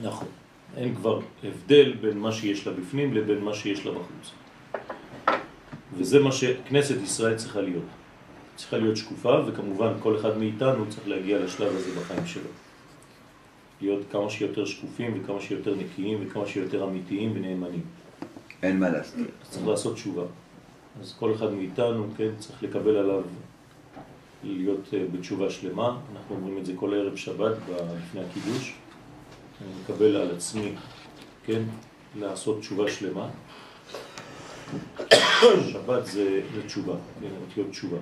נכון. אין כבר הבדל בין מה שיש לה בפנים לבין מה שיש לה בחוץ. וזה מה שכנסת ישראל צריכה להיות. צריכה להיות שקופה, וכמובן כל אחד מאיתנו צריך להגיע לשלב הזה בחיים שלו. להיות כמה שיותר שקופים וכמה שיותר נקיים וכמה שיותר אמיתיים ונאמנים.
אין מה להסתיר.
אז צריך לעשות תשובה. אז כל אחד מאיתנו, כן, צריך לקבל עליו להיות אה, בתשובה שלמה. אנחנו אומרים את זה כל ערב שבת לפני הקידוש. אני מקבל על עצמי, כן, לעשות תשובה שלמה. שבת זה, תשובה, כן, אותיות תשובה,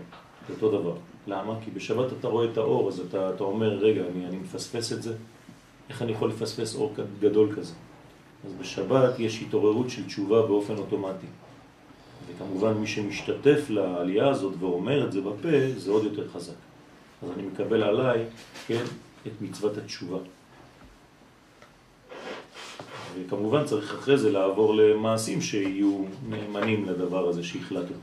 זה אותו דבר. למה? כי בשבת אתה רואה את האור, אז אתה, אתה אומר, רגע, אני, אני מפספס את זה? איך אני יכול לפספס אור גדול כזה? אז בשבת יש התעוררות של תשובה באופן אוטומטי. וכמובן מי שמשתתף לעלייה הזאת ואומר את זה בפה, זה עוד יותר חזק. אז אני מקבל עליי, כן, את מצוות התשובה. וכמובן צריך אחרי זה לעבור למעשים שיהיו נאמנים לדבר הזה שהחלטת.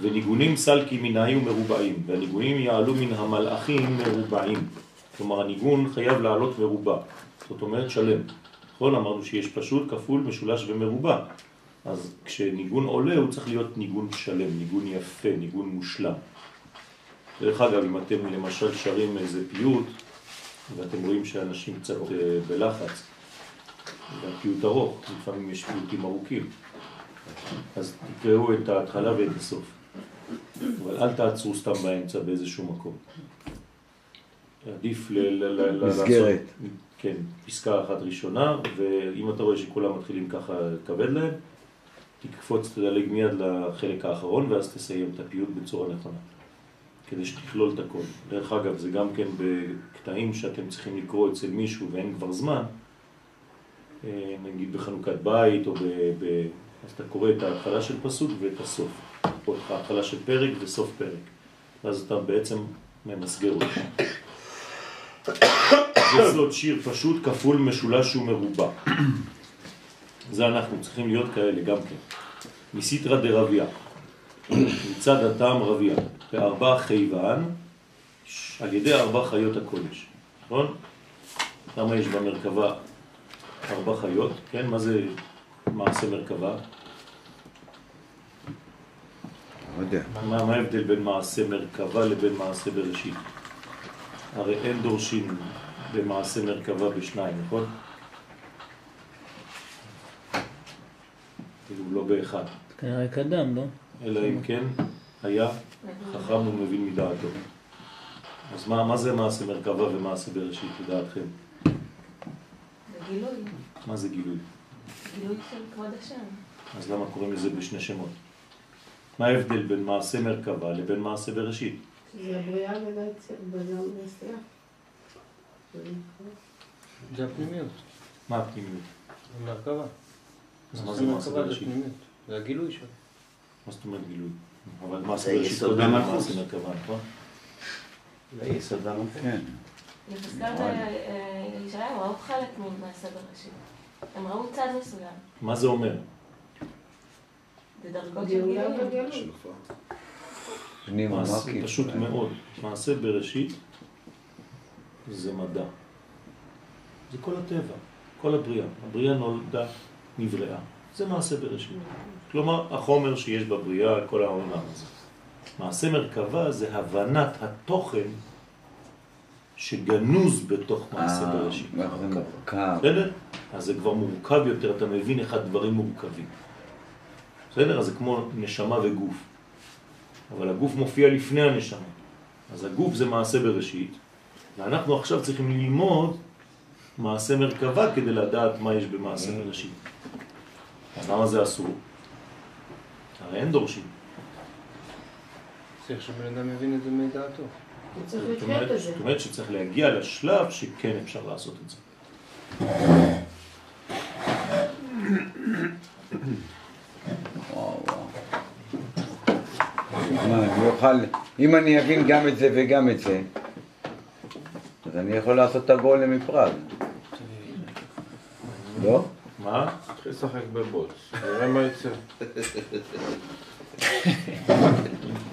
וניגונים סלקי מנהי ומרובעים, והניגונים יעלו מן המלאכים מרובעים. כלומר הניגון חייב לעלות מרובע, זאת אומרת שלם. נכון? אמרנו שיש פשוט, כפול, משולש ומרובע. אז כשניגון עולה הוא צריך להיות ניגון שלם, ניגון יפה, ניגון מושלם. דרך אגב, אם אתם למשל שרים איזה פיוט, ואתם רואים שאנשים קצת אה, בלחץ, והפיוט ארוך, לפעמים יש פיוטים ארוכים, אז תקראו את ההתחלה ואת הסוף. אבל אל תעצרו סתם באמצע באיזשהו מקום. עדיף ל-
מסגרת.
כן, פסקה אחת ראשונה, ואם אתה רואה שכולם מתחילים ככה לכבד להם, תקפוץ, תדלג מיד לחלק האחרון, ואז תסיים את הפיוט בצורה נכונה, כדי שתכלול את הכל. דרך אגב, זה גם כן בקטעים שאתם צריכים לקרוא אצל מישהו ואין כבר זמן, נגיד בחנוכת בית, או ב... ב... אז אתה קורא את ההתחלה של פסוק ואת הסוף, או את ההתחלה של פרק וסוף פרק. ואז אתה בעצם ממסגר אותו. יסוד שיר פשוט כפול משולש ומרובע. זה אנחנו צריכים להיות כאלה גם כן. מסיתרא דרביה, מצד הטעם רביה, בארבע חייבן, על ידי ארבע חיות הקודש, נכון? למה יש במרכבה ארבע חיות? כן, מה זה מעשה מרכבה?
לא יודע.
מה, מה ההבדל בין מעשה מרכבה לבין מעשה בראשית? הרי אין דורשים במעשה מרכבה בשניים, נכון? כאילו לא באחד,
כנראה קדם, לא?
אלא אם כן היה חכם ומבין מדעתו. אז מה, מה זה מעשה מרכבה ומעשה בראשית לדעתכם?
גילוי,
מה זה גילוי?
גילוי של כבוד השם.
אז למה קוראים לזה בשני שמות? מה ההבדל בין מעשה מרכבה לבין מעשה בראשית?
זה הבריאה העשייה.
זה הפנימיות.
מה הפנימיות?
המרכבה.
אז מה זה מעשה בראשית?
זה הגילוי שלו.
מה זאת אומרת גילוי? אבל מעשה
זה
בראשית
יסוד
קודם
המלכות.
למעשה מרכבה, נכון?
זה יסוד והמלכות.
כן.
בחזקת אה, ישעיהו ראו חלק ממעשה בראשית. הם ראו צד מסוים,
מה זה אומר?
זה דרגות של
גאולה
גילוי.
מעשה. פשוט מאוד. מעשה בראשית זה מדע. זה כל הטבע, כל הבריאה. הבריאה נולדה, נבראה. זה מעשה בראשית. כלומר, החומר שיש בבריאה, כל העולם הזה. מעשה מרכבה זה הבנת התוכן שגנוז בתוך מעשה
אה,
בראשית.
זה מורכב.
בסדר? אז זה כבר מורכב יותר, אתה מבין איך הדברים מורכבים. בסדר? אז זה כמו נשמה וגוף. אבל הגוף מופיע לפני הנשמה. אז הגוף זה מעשה בראשית, ואנחנו עכשיו צריכים ללמוד מעשה מרכבה כדי לדעת מה יש במעשה בראשית. אז למה זה אסור? הרי אין דורשים.
צריך שבן אדם מבין את זה מדעתו.
צריך
זאת
לחיות
אומרת,
את זה.
זאת אומרת שצריך להגיע לשלב שכן אפשר לעשות את זה.
אוכל, אם אני אבין גם את זה וגם את זה, אז אני יכול לעשות את הגולם מפראג. לא?
מה?
תתחיל לשחק בבוץ, נראה מה יצא. [LAUGHS]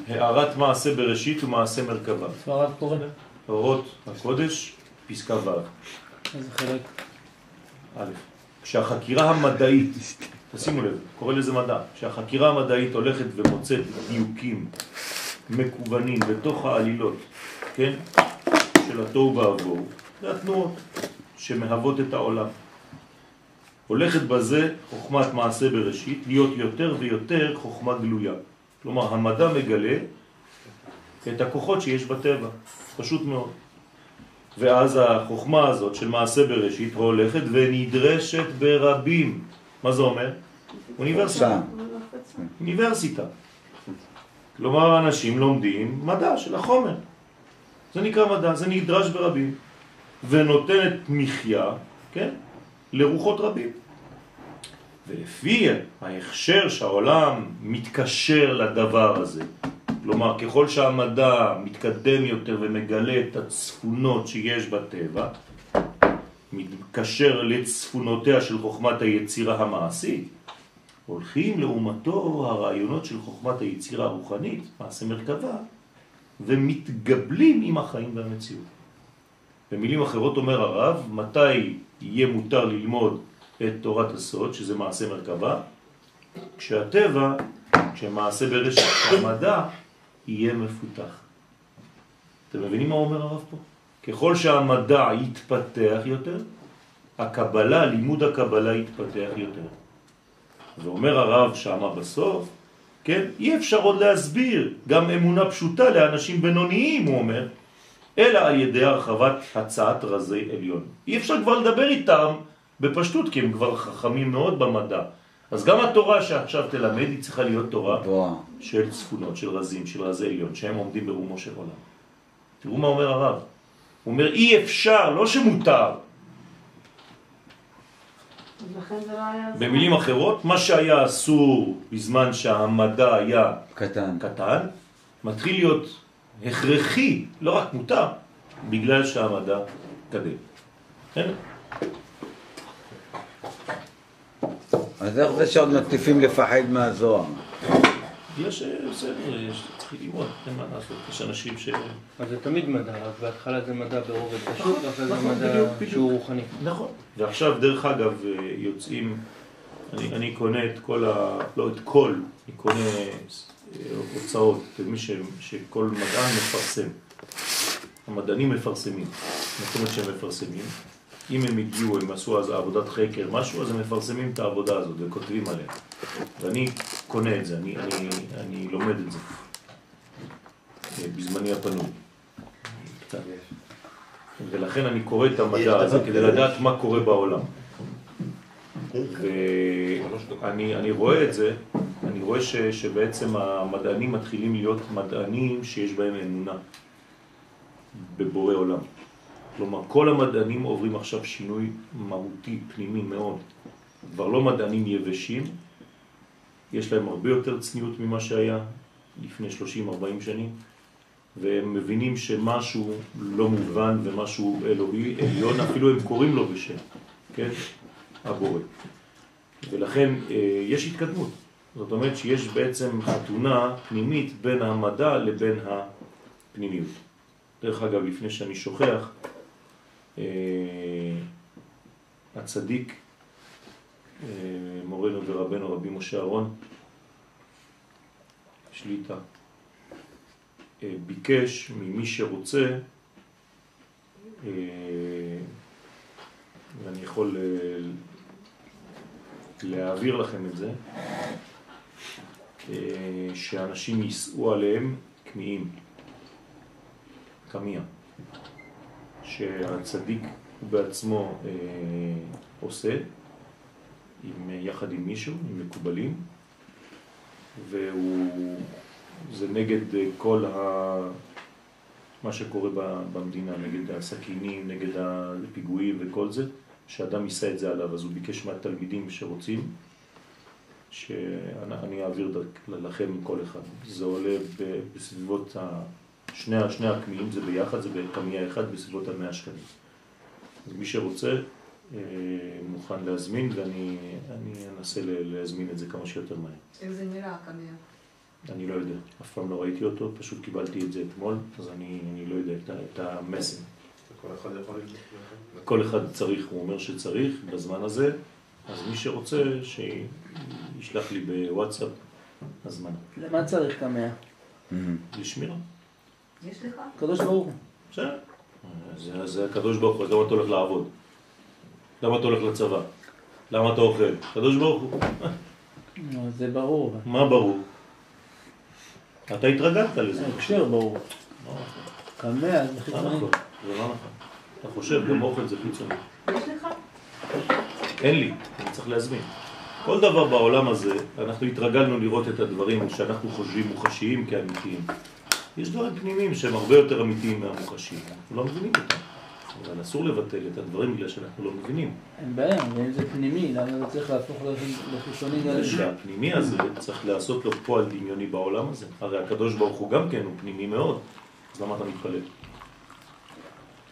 הערת מעשה בראשית ומעשה מרכבה.
ספרד קורא.
אורות הקודש, פסקה ו'.
איזה חלק?
א', כשהחקירה המדעית, תשימו לב, קורא לזה מדע, כשהחקירה המדעית הולכת ומוצאת דיוקים מקוונים בתוך העלילות, כן, של התוהו ועבור, זה התנועות שמהוות את העולם. הולכת בזה חוכמת מעשה בראשית להיות יותר ויותר חוכמה גלויה. כלומר, המדע מגלה את הכוחות שיש בטבע, פשוט מאוד. ואז החוכמה הזאת של מעשה בראשית הולכת ונדרשת ברבים. מה זה אומר? אוניברסיטה. אוניברסיטה. כלומר, אנשים לומדים מדע של החומר. זה נקרא מדע, זה נדרש ברבים. ונותנת מחיה, כן, לרוחות רבים. ולפי ההכשר שהעולם מתקשר לדבר הזה, כלומר, ככל שהמדע מתקדם יותר ומגלה את הצפונות שיש בטבע, מתקשר לצפונותיה של חוכמת היצירה המעשית, הולכים לעומתו הרעיונות של חוכמת היצירה הרוחנית, מעשה מרכבה, ומתגבלים עם החיים והמציאות. במילים אחרות אומר הרב, מתי יהיה מותר ללמוד את תורת הסוד, שזה מעשה מרכבה? כשהטבע, כשמעשה בראשית, המדע, יהיה מפותח. אתם מבינים מה אומר הרב פה? ככל שהמדע יתפתח יותר, הקבלה, לימוד הקבלה יתפתח יותר. ואומר הרב שמה בסוף, כן, אי אפשר עוד להסביר גם אמונה פשוטה לאנשים בינוניים, הוא אומר, אלא על ידי הרחבת הצעת רזי עליון. אי אפשר כבר לדבר איתם בפשטות, כי הם כבר חכמים מאוד במדע. אז גם התורה שעכשיו תלמד היא צריכה להיות תורה
וואו.
של צפונות, של רזים, של רזי עליון, שהם עומדים ברומו של עולם. תראו מה אומר הרב. הוא אומר אי אפשר, לא שמותר.
לא.
במילים אחרות, מה שהיה אסור בזמן שהמדע היה
קטן.
קטן, מתחיל להיות הכרחי, לא רק מותר, בגלל שהמדע גדל. כן?
אז איך זה שעוד מטיפים לפחד מהזוהר?
בגלל שבסדר, יש- צריך ללמוד, אין מה לעשות, יש אנשים ש...
אז זה תמיד מדע, רק בהתחלה זה מדע ברובד פשוט,
נכון,
ואחרי זה
נכון,
מדע. שהוא רוחני.
נכון. ועכשיו, דרך אגב, יוצאים, אני, אני קונה את כל ה... לא את כל, אני קונה אה, הוצאות, למי ש, שכל מדען מפרסם. המדענים מפרסמים. זאת אומרת שהם מפרסמים. אם הם הגיעו, הם עשו אז עבודת חקר, משהו, אז הם מפרסמים את העבודה הזאת וכותבים עליה. ואני קונה את זה, אני, אני, אני לומד את זה. אה, בזמני הפנוי. ולכן אני קורא את המדע הזה כדי לדעת מה קורה בעולם. ואני אני רואה את זה, אני רואה ש, שבעצם המדענים מתחילים להיות מדענים שיש בהם אמונה בבורא עולם. כלומר, כל המדענים עוברים עכשיו שינוי מהותי, פנימי מאוד. כבר לא מדענים יבשים, יש להם הרבה יותר צניעות ממה שהיה לפני 30-40 שנים, והם מבינים שמשהו לא מובן ומשהו אלוהי, עליון, אפילו הם קוראים לו בשם, כן? הבורא. ולכן אה, יש התקדמות. זאת אומרת שיש בעצם חתונה פנימית בין המדע לבין הפנימיות. דרך אגב, לפני שאני שוכח, הצדיק, אה, מורנו ורבנו רבי משה אהרון, שליטה, אה, ביקש ממי שרוצה, אה, ואני יכול אה, להעביר לכם את זה, אה, שאנשים יישאו עליהם כמיים, קמיה, שהצדיק בעצמו אה, עושה, עם, יחד עם מישהו, עם מקובלים, והוא, זה נגד אה, כל ה... מה שקורה במדינה, נגד הסכינים, נגד הפיגועים וכל זה, שאדם יישא את זה עליו, אז הוא ביקש מהתלמידים שרוצים, שאני אעביר לכם כל אחד. זה עולה בסביבות ה... שני, שני הקמיעים, זה ביחד, זה בקמיע אחד בסביבות המאה שקלים. אז מי שרוצה אה, מוכן להזמין, ואני אני אנסה להזמין את זה כמה שיותר מהר.
איך זה נראה הקמע?
אני לא יודע, אף פעם לא ראיתי אותו, פשוט קיבלתי את זה אתמול, אז אני, אני לא יודע את, את המסר.
כל אחד יכול לבדוק.
כל אחד צריך, הוא אומר שצריך בזמן הזה, אז מי שרוצה שישלח לי בוואטסאפ הזמנה.
למה צריך קמע?
לשמירה.
יש לך?
הקדוש ברוך הוא.
בסדר. זה, זה הקדוש ברוך הוא, אז למה אתה הולך לעבוד? למה אתה הולך לצבא? למה אתה אוכל? הקדוש ברוך הוא.
זה ברור.
מה ברור? אתה התרגלת לזה.
ההקשר ברור.
נכון.
קמע זה
לא
חיצוני.
נכון, זה לא נכון. אתה חושב, גם אוכל זה חיצוני.
יש לך?
אין לי, אני צריך להזמין. כל דבר בעולם הזה, אנחנו התרגלנו לראות את הדברים שאנחנו חושבים מוחשיים כאמיתיים. יש דברים פנימיים שהם הרבה יותר אמיתיים מהמוחשיים, אנחנו לא מבינים אותם. אבל אסור לבטל את הדברים בגלל שאנחנו לא מבינים.
אין בעיה, ואם זה פנימי, למה זה צריך להפוך לחיצוני גלוי?
שהפנימי הזה צריך לעשות לו פועל דמיוני בעולם הזה. הרי הקדוש ברוך הוא גם כן, הוא פנימי מאוד. אז למה אתה מתפלל?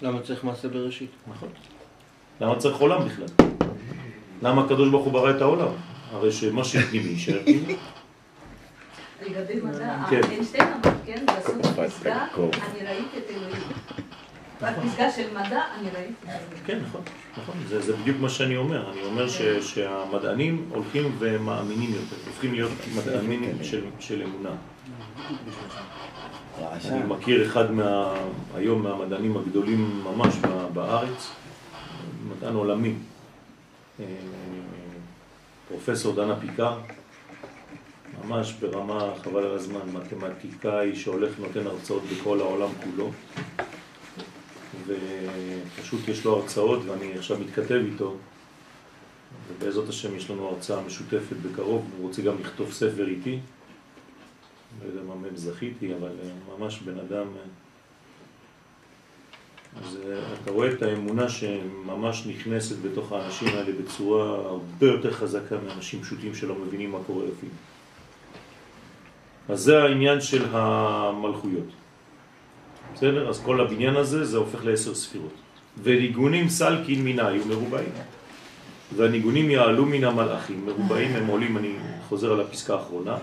למה צריך מעשה בראשית?
נכון. למה צריך עולם בכלל? למה הקדוש ברוך הוא ברא את העולם? הרי שמה שפנימי, יישאר פנימי.
לגבי מדע,
כן.
איינשטיין אמר, כן, לעשות פסגה, אני ראיתי את אלוהים. בפסגה של מדע, אני ראיתי את אלוהים.
כן, נכון, נכון. זה, זה בדיוק מה שאני אומר. אני אומר ש, שהמדענים הולכים ומאמינים יותר, הופכים להיות מדענים של, של אמונה. אני מכיר אחד מה, היום מהמדענים הגדולים ממש ב- בארץ, מדען עולמי, אה, פרופסור דנה פיקר, ממש ברמה, חבל על הזמן, מתמטיקאי שהולך נותן הרצאות בכל העולם כולו, ופשוט יש לו הרצאות ואני עכשיו מתכתב איתו, ובעזרת השם יש לנו הרצאה משותפת בקרוב, הוא רוצה גם לכתוב ספר איתי, לא יודע מה מהם זכיתי, אבל אה, ממש בן אדם... אה, אז אה, אתה רואה את האמונה שממש נכנסת בתוך האנשים האלה בצורה הרבה יותר חזקה מאנשים פשוטים שלא מבינים מה קורה אפילו. אז זה העניין של המלכויות. בסדר? אז כל הבניין הזה זה הופך לעשר ספירות. וניגונים סלקין מן היו מרובעים. והניגונים יעלו מן המלאכים, מרובעים הם עולים, אני חוזר על הפסקה האחרונה,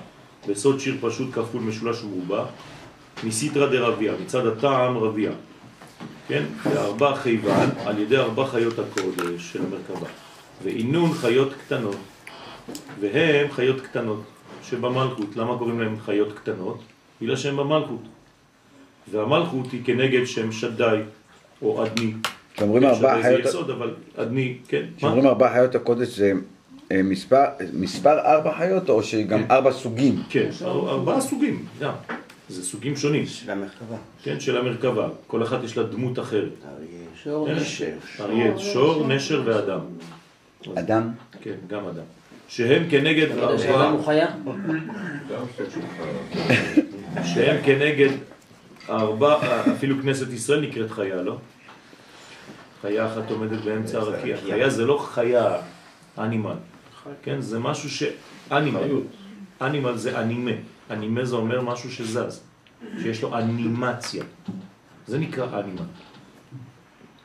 בסוד שיר פשוט כפול משולש ומרובע, מסיטרא דרביה, מצד הטעם רביה, כן? וארבע חייבן על ידי ארבע חיות הקודש של המרכבה, ואינון חיות קטנות, והם חיות קטנות שבמלכות. למה קוראים להם חיות קטנות? בגלל שהם במלכות. והמלכות היא כנגד שם שדי או אדני.
כשאומרים
כן,
ארבע
שדי זה
חיות...
יסוד, אבל אדני, כן.
כשאומרים ארבע חיות הקודש זה אה, מספר, מספר ארבע חיות או שגם ארבע סוגים?
כן, ארבעה סוגים, גם. זה סוגים שונים,
של המרכבה.
כן, של המרכבה. כל אחת יש לה דמות אחרת.
אריה,
שור
כן?
נשר.
אריה, שור, נשר ואדם.
אדם?
כן, גם אדם. שהם כנגד? שהם כנגד ארבע, אפילו כנסת ישראל נקראת חיה, לא? חיה אחת עומדת באמצע הרקיע. חיה זה לא חיה, אנימל. כן, זה משהו ש... אנימל. אנימל זה אנימה. אנימה זה אומר משהו שזז. שיש לו אנימציה. זה נקרא אנימל.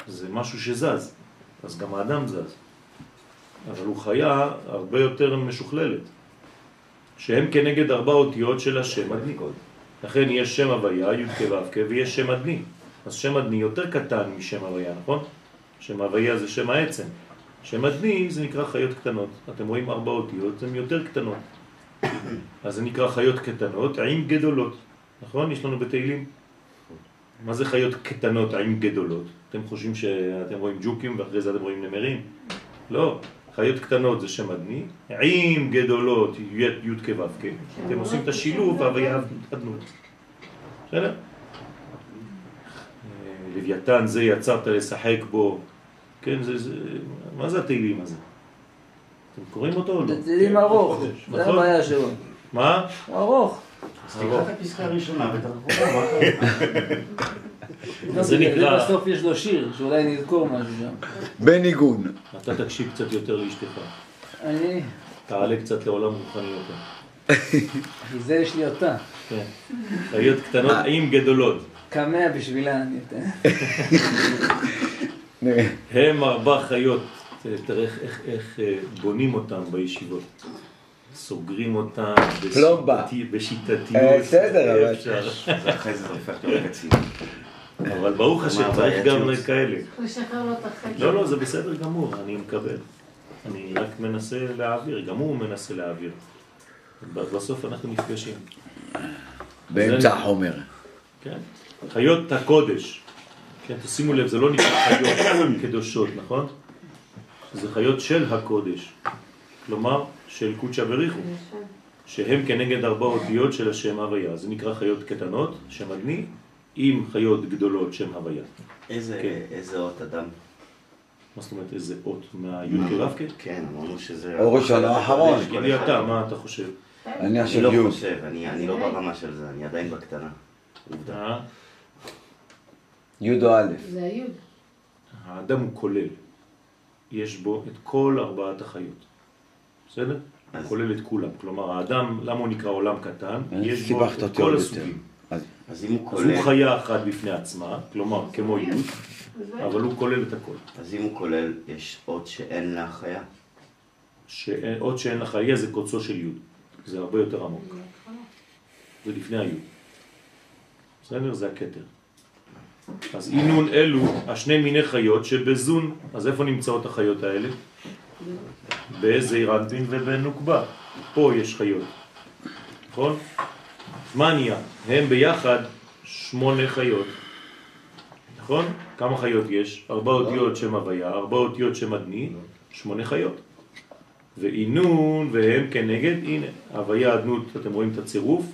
זה משהו שזז. אז גם האדם זז. אבל הוא חיה הרבה יותר משוכללת. שהם כנגד ארבע אותיות של השם אדני. לכן יש שם הוויה, י' כ' ו' כ', ויש שם אדני. אז שם אדני יותר קטן משם הוויה, נכון? שם הוויה זה שם העצם. שם אדני זה נקרא חיות קטנות. אתם רואים ארבע אותיות, הן יותר קטנות. אז זה נקרא חיות קטנות עם גדולות. נכון? יש לנו בתהילים. מה זה חיות קטנות עם גדולות? אתם חושבים שאתם רואים ג'וקים ואחרי זה אתם רואים נמרים? לא. חיות קטנות זה שם אדני, עם גדולות י' י' כ' ו' כ'. אתם עושים את השילוב והוויה אדנות. בסדר? אה, לוויתן זה יצרת לשחק בו. כן, זה, זה, מה זה התהילים הזה? אתם קוראים אותו או לא?
זה תהילים ארוך, זה
נכון?
הבעיה שלו.
מה?
ארוך.
אז תקרא את הפסקה הראשונה ותחזור, [LAUGHS]
זה נקרא-
בסוף יש לו שיר, שאולי נזכור משהו שם.
בניגון.
אתה תקשיב קצת יותר לאשתך.
אני,
תעלה קצת לעולם רוחני יותר.
כי זה יש לי אותה.
כן. חיות קטנות עם גדולות.
קמע בשבילה אני אתן. [LAUGHS]
הם ארבע חיות, תראה איך, אה, בונים אותם בישיבות. סוגרים אותם
פלומבה.
בשיטתיות.
אה, בסדר, אבל-.
ואחרי זה זה הופך להיות קצין.
אבל ברוך השם, צריך גם? כאלה.
לשחרר לו את החטא.
לא, לא, זה בסדר גמור, אני מקבל. אני רק מנסה להעביר, גם הוא מנסה להעביר. בסוף אנחנו נפגשים.
באמצע החומר.
כן? חיות הקודש. כן, תשימו לב, זה לא נקרא חיות קדושות, נכון? זה חיות של הקודש. כלומר, של קודשא בריחו. שהם כנגד ארבע אותיות של השם הוויה. זה נקרא חיות קטנות, שם אדני, עם חיות גדולות, שם הוויה.
איזה
כן.
איזה אות אדם?
מה זאת אומרת, איזה אות מהיוד כו'
כן, אמרנו שזה...
או ראשון או אחרון.
תגידי אתה, מה אתה חושב?
אני
אני
עכשיו
לא. חושב, אני אני לא ברמה של זה, אני עדיין בקטנה. עובדה.
אה?
יוד או א'.
זה היוד.
האדם הוא כולל. יש בו את כל ארבעת החיות. בסדר?
אז-
כולל את כולם. כלומר, האדם, למה הוא נקרא עולם קטן? יש בו את כל. הסוגים.
אז
אז אם הוא
אז
כולל...
הוא חיה אחת בפני עצמה, כלומר, כמו יוד, אבל הוא כולל את הכל.
אז אם הוא כולל, יש אות שאין לה חיה?
שאין- עוד שאין לך חיה זה קוצו של יוד. זה הרבה יותר עמוק. זה לפני היוד. בסדר? זה הכתר. אז אינון אלו השני מיני חיות שבזון, אז איפה נמצאות החיות האלה? בזעיר אנפין ובנוקבה. פה יש חיות. נכון? מה נהיה? הם ביחד שמונה חיות. נכון? כמה חיות יש? ארבע אותיות שם הוויה, ארבע אותיות שם אדני, שמונה חיות. ואינון והם כנגד, הנה, הוויה אדנות, אתם רואים את הצירוף,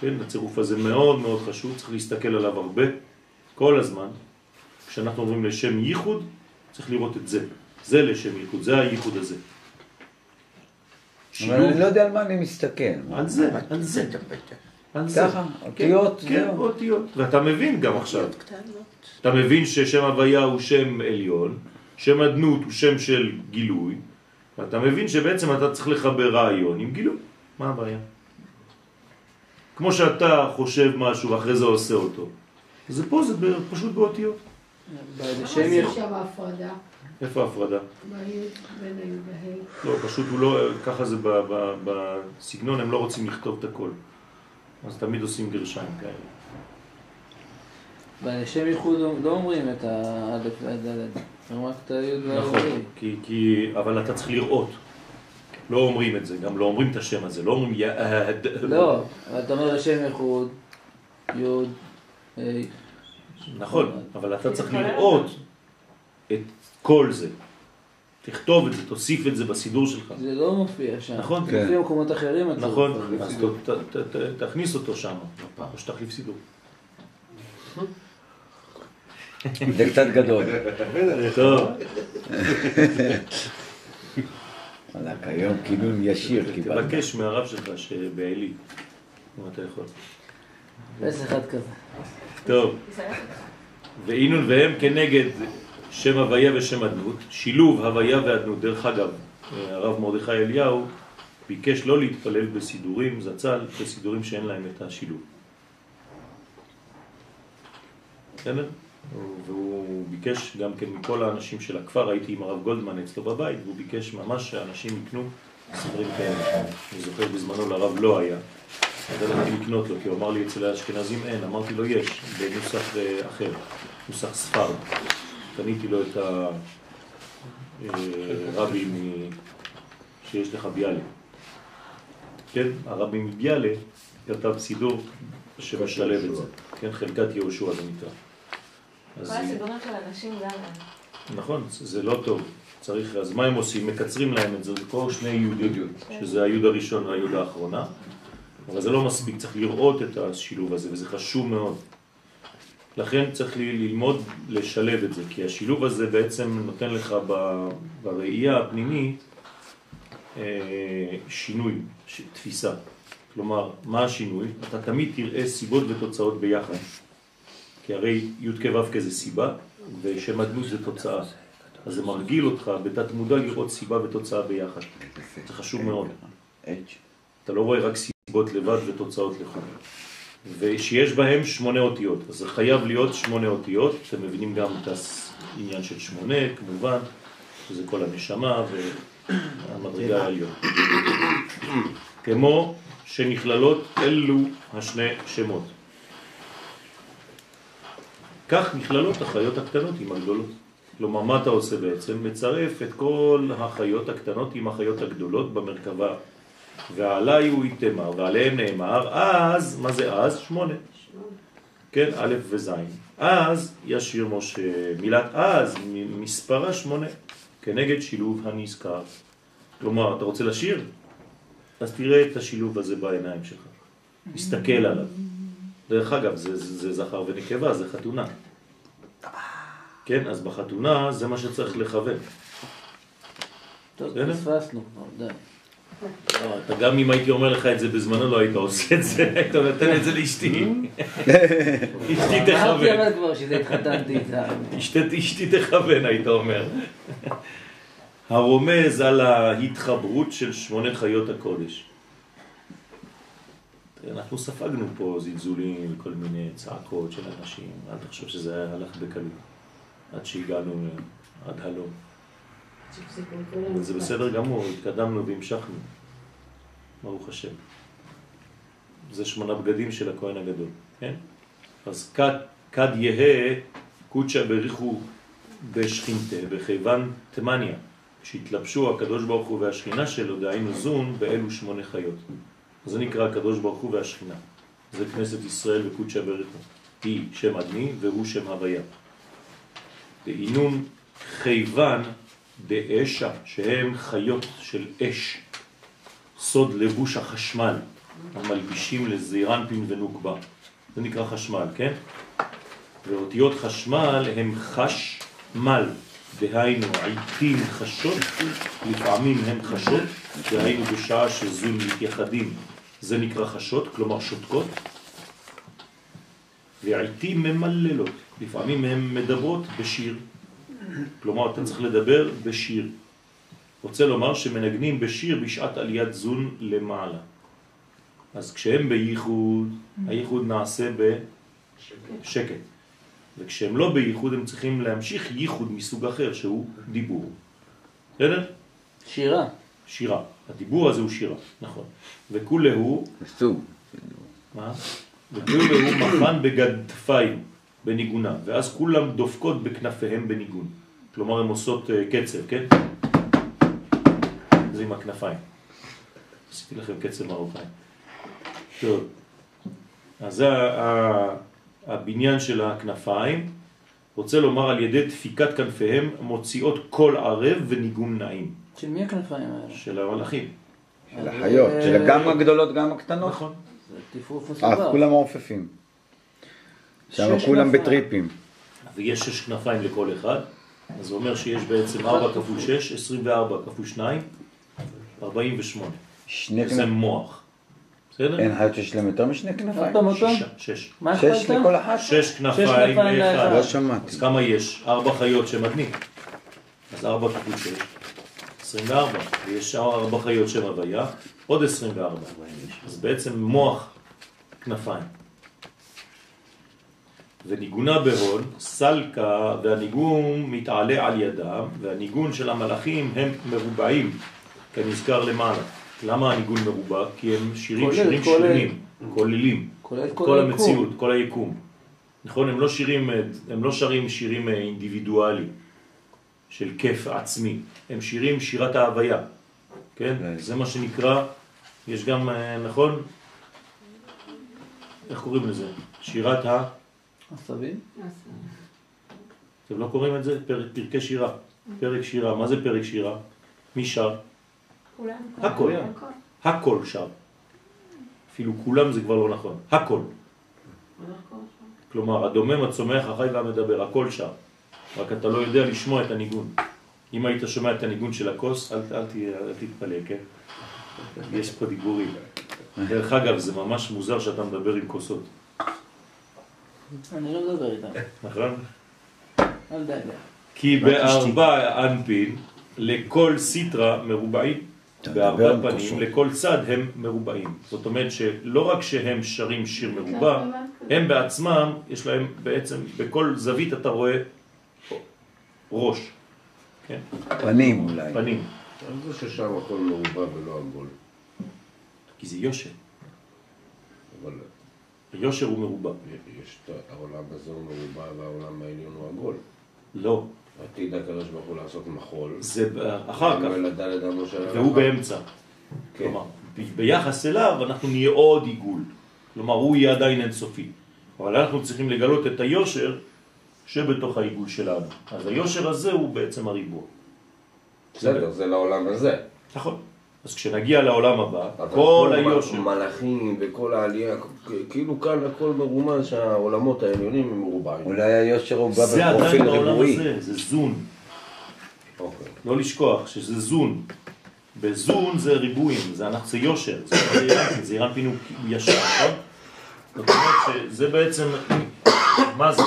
כן, הצירוף הזה מאוד מאוד חשוב, צריך להסתכל עליו הרבה, כל הזמן. כשאנחנו אומרים לשם ייחוד, צריך לראות את זה. זה לשם ייחוד, זה הייחוד הזה.
אבל אני לא יודע על מה אני מסתכל.
על זה, על זה.
ככה, אותיות,
כן, כן,
זהו.
אותיות. ואתה מבין גם עכשיו. אתה מבין ששם הוויה הוא שם עליון, שם אדנות הוא שם של גילוי, ואתה מבין שבעצם אתה צריך לחבר רעיון עם גילוי. מה הבעיה? כמו שאתה חושב משהו ואחרי זה עושה אותו. זה פה, זה פשוט באותיות.
למה. עושים שם הפרדה?
איפה ההפרדה? לא, פשוט הוא לא, ככה זה ב- ב- בסגנון, הם לא רוצים לכתוב את הכל. אז תמיד עושים גרשיים כאלה.
בשם ייחוד לא- אומרים את האלף והדלת, אומרים רק את היוד
נכון. כי, כי, אבל אתה צריך לראות. לא אומרים את זה, גם לא אומרים את השם הזה, לא אומרים יעד.
לא, אבל אתה אומר לשם ייחוד, יוד.
נכון, אבל אתה צריך לראות את כל זה. תכתוב את זה, תוסיף את זה בסידור שלך.
זה לא מופיע שם.
נכון.
זה מופיע במקומות אחרים.
נכון. אז תכניס אותו שם, או שתחליף סידור. [LAUGHS]
זה קצת גדול.
טוב,
וואלכ, היום כינון ישיר קיבלת.
תבקש מהרב שלך שבעלי, אם אתה יכול.
יש אחד כזה.
טוב, ואינון והם כנגד שם הוויה ושם אדנות, שילוב הוויה ואדנות. דרך אגב, הרב מרדכי אליהו ביקש לא להתפלל בסידורים זצ"ל, בסידורים שאין להם את השילוב. בסדר? והוא ביקש גם כן מכל האנשים של הכפר, הייתי עם הרב גולדמן אצלו בבית, והוא ביקש ממש שאנשים יקנו סדרים כאלה. אני זוכר בזמנו לרב לא היה, אז הלכתי לקנות לו, כי הוא אמר לי אצל האשכנזים אין, אמרתי לו יש, בנוסח אה, אחר, נוסח ספרד. קניתי לו את הרבי מ- שיש לך ביאלה. כן, הרבי מביאלה כתב סידור שמשלב את זה, כן, חלקת יהושע זה נקרא.
כל הסידורים של אנשים גם.
נכון, זה לא טוב. צריך, אז מה הם עושים? מקצרים להם את זה, זה כל שני יהודיות, שזה היוד הראשון והיוד האחרונה, אבל זה לא מספיק, צריך לראות את השילוב הזה, וזה חשוב מאוד. לכן צריך ללמוד לשלב את זה, כי השילוב הזה בעצם נותן לך ב- בראייה הפנימית אה, שינוי, ש- תפיסה. כלומר, מה השינוי? אתה תמיד תראה סיבות ותוצאות ביחד. כי הרי י' כ' ו' כזה סיבה, ושם הדמות זה תוצאה. אז זה מרגיל אותך בתת מודע לראות סיבה ותוצאה ביחד. זה חשוב מאוד. אתה לא רואה רק סיבות לבד ותוצאות לחוד. ושיש בהם שמונה אותיות, אז זה חייב להיות שמונה אותיות, אתם מבינים גם את העניין של שמונה, כמובן, שזה כל הנשמה והמדרגה העליון. כמו שנכללות אלו השני שמות. כך נכללות החיות הקטנות עם הגדולות. כלומר, מה אתה עושה בעצם? מצרף את כל החיות הקטנות עם החיות הגדולות במרכבה. ועליי הוא יתמר, ועליהם נאמר, אז, מה זה אז? שמונה. כן, א' וז'. אז ישיר משה, מילת אז, מספרה שמונה, כנגד שילוב הנזכר. כלומר, אתה רוצה לשיר? אז תראה את השילוב הזה בעיניים שלך. תסתכל עליו. דרך אגב, זה, זה, זה זכר ונקבה, זה חתונה. כן, אז בחתונה זה מה שצריך לכוון.
טוב? פספסנו די.
לא, אתה גם אם הייתי אומר לך את זה בזמנו לא היית עושה את זה, [LAUGHS] היית נותן את זה לאשתי. [LAUGHS] אשתי
אמרתי
תכוון.
אבל כבר שזה התחתנתי איתה.
אשתי אשתי תכוון היית אומר. [LAUGHS] הרומז על ההתחברות של שמונה חיות הקודש. אנחנו ספגנו פה זלזולים וכל מיני צעקות של אנשים, אל תחשוב שזה היה הלך בקלות, עד שהגענו עד הלום. זה בסדר גמור, התקדמנו והמשכנו, ברוך השם. זה שמונה בגדים של הכהן הגדול, כן? אז כד, כד יהא קודשא בריחו בשכינתה, בכיוון תמניה, שהתלבשו הקדוש ברוך הוא והשכינה שלו, דהיינו זון, באלו שמונה חיות. זה נקרא הקדוש ברוך הוא והשכינה. זה כנסת ישראל וקודשא בריחו. היא שם אדני והוא שם הוויה. דהינון כיוון דאשה, שהם חיות של אש, סוד לבוש החשמל, המלבישים לזעירנפין ונוקבה. זה נקרא חשמל, כן? ואותיות חשמל הם חשמל, דהיינו עיתים חשות, לפעמים הם חשות, דהיינו בשעה שזול מתייחדים, זה נקרא חשות, כלומר שותקות, ועיתים ממללות, לפעמים הן מדברות בשיר, כלומר אתה צריך לדבר בשיר. רוצה לומר שמנגנים בשיר בשעת עליית זון למעלה. אז כשהם בייחוד, הייחוד נעשה בשקט. וכשהם לא בייחוד הם צריכים להמשיך ייחוד מסוג אחר שהוא דיבור. בסדר?
שירה.
שירה. הדיבור הזה הוא שירה, נכון. וכולהו,
סוג.
מה? וכולהו מחן בגדפיים, בניגונה, ואז כולם דופקות בכנפיהם בניגון. כלומר הן עושות אה, קצב, כן? זה עם הכנפיים. עשיתי לכם קצב מרוקאי. טוב, אז זה הבניין של הכנפיים. רוצה לומר על ידי דפיקת כנפיהם מוציאות קול ערב וניגון נעים
של מי הכנפיים האלה?
של המלאכים.
של החיות, של גם הגדולות, גם הקטנות.
נכון.
זה טיפוף
אה,
מסובך.
כולם מעופפים. שם כולם. בטריפים.
ויש שש כנפיים לכל אחד, אז זה אומר שיש בעצם 4 כפול 6, 24 כפול 2, 48.
שני
זה. מוח. בסדר?
אין חיות שיש להם יותר משני כנפיים?
שש.
מה
שש? לכל אחת?
שש כנפיים לאחד.
לא. שמעתי.
אז כמה יש? ארבע חיות שמדניק. אז ארבע כפול שש, 24. ויש ארבע חיות שם הוויה, עוד 24. אז בעצם מוח כנפיים. וניגונה בהון, סלקה, והניגון מתעלה על ידם, והניגון של המלאכים הם מרובעים, כנזכר למעלה. למה הניגון מרובע? כי הם שירים
כולל,
שירים
כולל.
שלמים, כוללים.
כולל
כל,
כל
המציאות, כל היקום. נכון, הם לא שירים, הם לא שרים שירים אה, אינדיבידואלי של כיף עצמי, הם שירים שירת ההוויה, כן?
כן.
זה מה שנקרא, יש גם, אה, נכון? איך קוראים לזה? שירת ה...
עשבים?
אתם לא קוראים את זה? פרק, פרקי שירה. פרק שירה, מה זה פרק שירה? מי שר?
כולם.
הכל.
הכל.
הכל שר. אפילו כולם זה כבר לא נכון. הכל. כלומר, הדומם, הצומח, החי והמדבר, הכל שר. רק אתה לא יודע לשמוע את הניגון. אם היית שומע את הניגון של הכוס, אל, אל, ת- אל תתפלא, כן? יש פה דיבורים. דרך אגב, זה ממש מוזר שאתה מדבר עם כוסות,
אני לא מדבר איתם.
נכון?
אל דאגה.
כי בארבע אנפין לכל סיטרה מרובעים, בארבע פנים. לכל צד הם מרובעים. זאת אומרת שלא רק שהם שרים שיר מרובע, הם בעצמם, יש להם בעצם, בכל זווית אתה רואה ראש, כן?
פנים אולי.
פנים,
איך זה ששם הכל מרובע ולא עגול?
כי זה יושר. יושר הוא מרובע.
יש את העולם הזה הוא מרובע והעולם העליון הוא עגול.
לא,
עתיד הקדוש ברוך הוא לעשות מחול.
זה אחר כך, והוא באמצע.
כן.
כלומר, ביחס אליו אנחנו נהיה עוד עיגול. כלומר, הוא יהיה עדיין אינסופי. אבל אנחנו צריכים לגלות את היושר שבתוך העיגול שלנו. אז היושר הזה הוא בעצם הריבוע.
בסדר, זה לעולם הזה.
נכון. אז כשנגיע לעולם הבא,
אבל
כל היושר,
מלאכים וכל העלייה, כאילו כאן הכל מרומז שהעולמות העליונים הם מרובעים.
אולי היושר הוא בא
זה עדיין
בפרופיל
בעולם. הזה, זה זון.
אוקיי.
לא לשכוח שזה זון. בזון זה ריבועים, זה, אנחנו- זה יושר, זה זעירנפין, זעירנפין הוא הוא ישר, נכון? זאת אומרת שזה בעצם, מה זה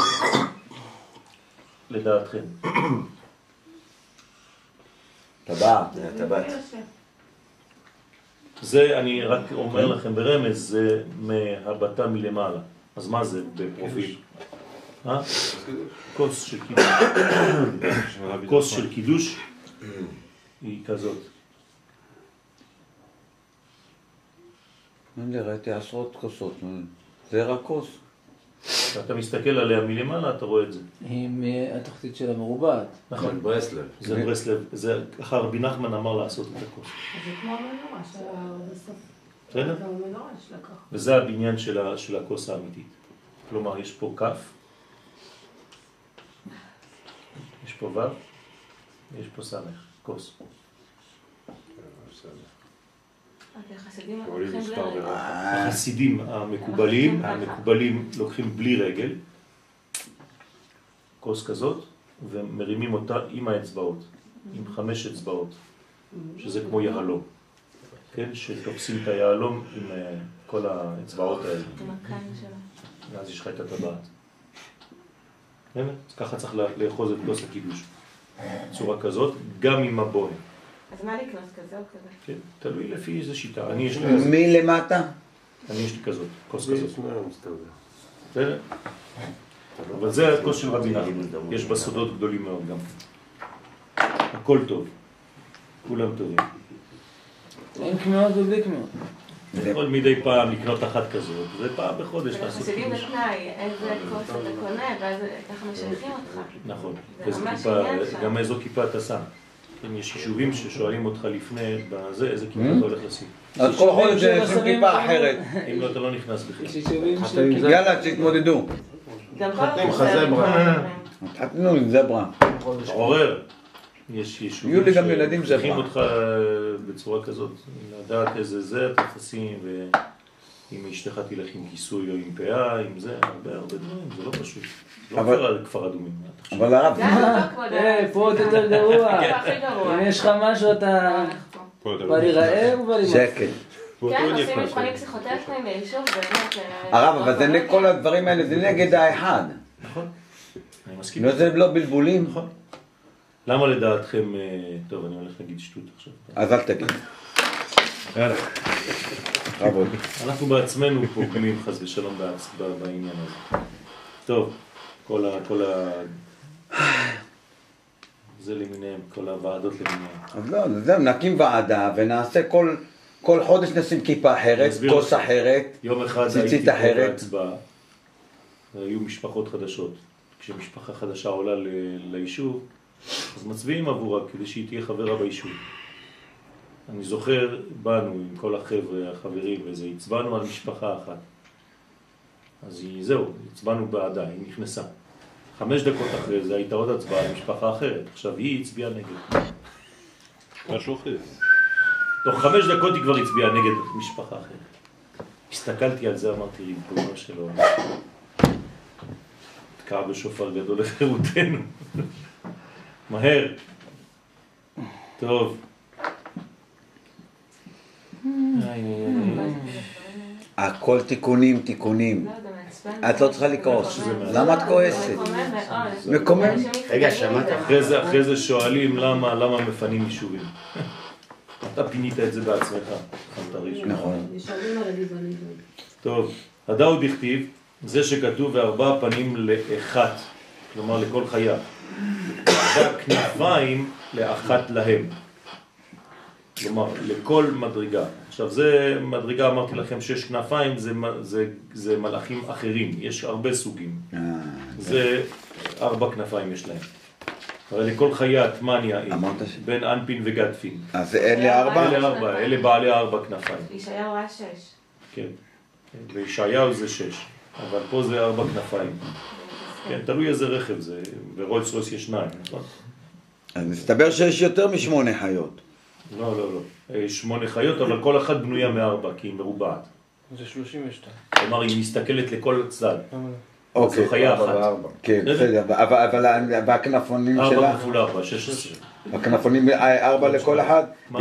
לדעתכם?
טבעת.
זה, אני רק אומר לכם ברמז, זה מהבטה מלמעלה. אז מה זה בפרופיל? אה? כוס של קידוש. כוס של קידוש היא כזאת.
לי, ראיתי עשרות כוסות. זה רק כוס.
כשאתה מסתכל עליה מלמעלה, אתה רואה את זה.
היא מהתחתית של המרובעת.
נכון.
ברסלב.
זה ברסלב, זה ככה רבי נחמן אמר לעשות את הכוס.
זה כמו המנורה שהיה בסוף.
בסדר?
זה המנורה שלקח.
וזה הבניין של, של הכוס האמיתית. כלומר, יש פה כף, יש פה ו', יש פה סמך, כוס.
אוקיי, החסידים.
ורק.
החסידים המקובלים, המקובלים לוקחים בלי רגל, כוס כזאת, ומרימים אותה עם האצבעות, עם חמש אצבעות, שזה כמו יהלום, כן? שתופסים את היהלום עם אה, כל האצבעות האלה.
עם הקן שלה.
ואז יש לך את הטבעת. ככה צריך לאחוז את כוס הקידוש. בצורה כזאת, גם עם הבוהן.
אז מה לקנות כזה או כזה?
כן? תלוי לפי איזה שיטה. אני יש לי כזאת.
מלמטה?
אני יש לי כזאת, כוס
זה
כזאת. אבל זה הכוס של רבי נחמן, יש בה סודות גדולים מאוד גם. הכל טוב, כולם טובים.
אין קמיעות ובלי קמיעות.
יכול מדי פעם לקנות אחת כזאת, ופעם בחודש לעשות
חסידים
קידוש.
בתנאי, איזה כוס אתה קונה, ואז ככה משייכים אותך.
נכון,
זה.
גם איזו כיפה אתה שם. כן, יש יישובים ששואלים אותך לפני, בזה, איזה כיפה
Mm.
אתה הולך לשים.
אז כל חודש
שלא
שים
שמים
כיפה. אחרת.
אם לא, אתה לא נכנס בכלל.
זה.
יאללה, תתמודדו.
גם פה
חתן עם חזברה.
זברה.
עורר. יש יישובים
יהיו לי גם ילדים
שצריכים
זברה.
אותך בצורה כזאת, לדעת איזה זה אתה תשים, ואם אשתך תלך עם כיסוי או עם פאה, עם זה, הרבה הרבה דברים, זה לא פשוט. זה לא
אבל-
כפר על כפר אדומים.
אבל הרב,
פה כבוד
אה,
הרב.
פה עוד יותר גרוע. [LAUGHS]
הכי גרוע.
אם יש לך משהו אתה בא לי רעב ובא לי מצה.
שקט.
כן, עושים
כבר,
מבחנים
כן.
פסיכוטכניים ביישוב, באמת. אה,
הרב, אבל זה נגד כל הדברים האלה, זה נגד האחד.
נכון, אני מסכים.
לא זה לא בלבולים?
נכון. למה לדעתכם, אה, טוב, אני הולך להגיד שטות עכשיו.
אז אל תגיד.
יאללה.
בכבוד.
אנחנו בעצמנו פוגמים חס ושלום בעניין הזה. טוב, כל ה... כל ה... זה למיניהם, כל הוועדות למיניהם.
אז לא, זהו, נקים ועדה ונעשה כל... כל חודש נשים כיפה אחרת, כוס. אחרת.
יום אחד הייתי פה
אחרת.
בהצבעה, והיו משפחות חדשות. כשמשפחה חדשה עולה ליישוב, אז מצביעים עבורה כדי שהיא תהיה חברה ביישוב. אני זוכר, באנו עם כל החבר'ה, החברים וזה, הצבענו על משפחה אחת. אז היא, זהו, הצבענו בעדה, היא נכנסה. חמש דקות אחרי זה הייתה עוד הצבעה על משפחה אחרת. עכשיו היא הצביעה נגד.
משהו אחר.
תוך חמש דקות היא כבר הצביעה נגד משפחה אחרת. הסתכלתי על זה, אמרתי, ריבונו של עולם. תקע בשופר גדול לחירותנו. [LAUGHS] מהר. טוב.
הכל תיקונים, תיקונים.
לא.
את לא צריכה לכעוס.
מקומם.
למה את כועסת?
מקומם
רגע, שמעת?
אחרי זה, שואלים למה, למה מפנים יישובים. [LAUGHS] אתה פינית את זה בעצמך.
נכון.
טוב, הדאוד הכתיב, זה שכתוב וארבע פנים לאחת, כלומר לכל חיה. ארבע כנפיים לאחת להם. כלומר, לכל מדרגה. עכשיו, זה מדרגה, אמרתי לכם, שש כנפיים, זה, זה, זה מלאכים אחרים, יש הרבה סוגים.
אה,
זה ארבע כנפיים יש להם. הרי לכל חיה טמניה היא,
אמרת ש-
בין אנפין וגדפין.
אז אלה ארבע?
אלה ארבע, אלה בעלי ארבע כנפיים.
ישעיהו ראה שש.
כן. כן, וישעיהו זה שש, אבל פה זה ארבע כנפיים. כן, תלוי איזה רכב זה, ורולס רויס יש שניים, נכון?
אז מסתבר שיש יותר משמונה חיות.
לא, לא, לא. אה, שמונה חיות, אבל כל אחת בנויה מארבע, כי היא מרובעת.
זה 32.
כלומר, היא מסתכלת לכל צד.
למה לא?
אוקיי.
זו חיה אחת.
כן, בסדר, אבל- אבל ה- והכנפונים
ארבע
שלה,
כפול ארבע, שש עשרה.
הכנפונים אה, ארבע לכל אחד,
מה?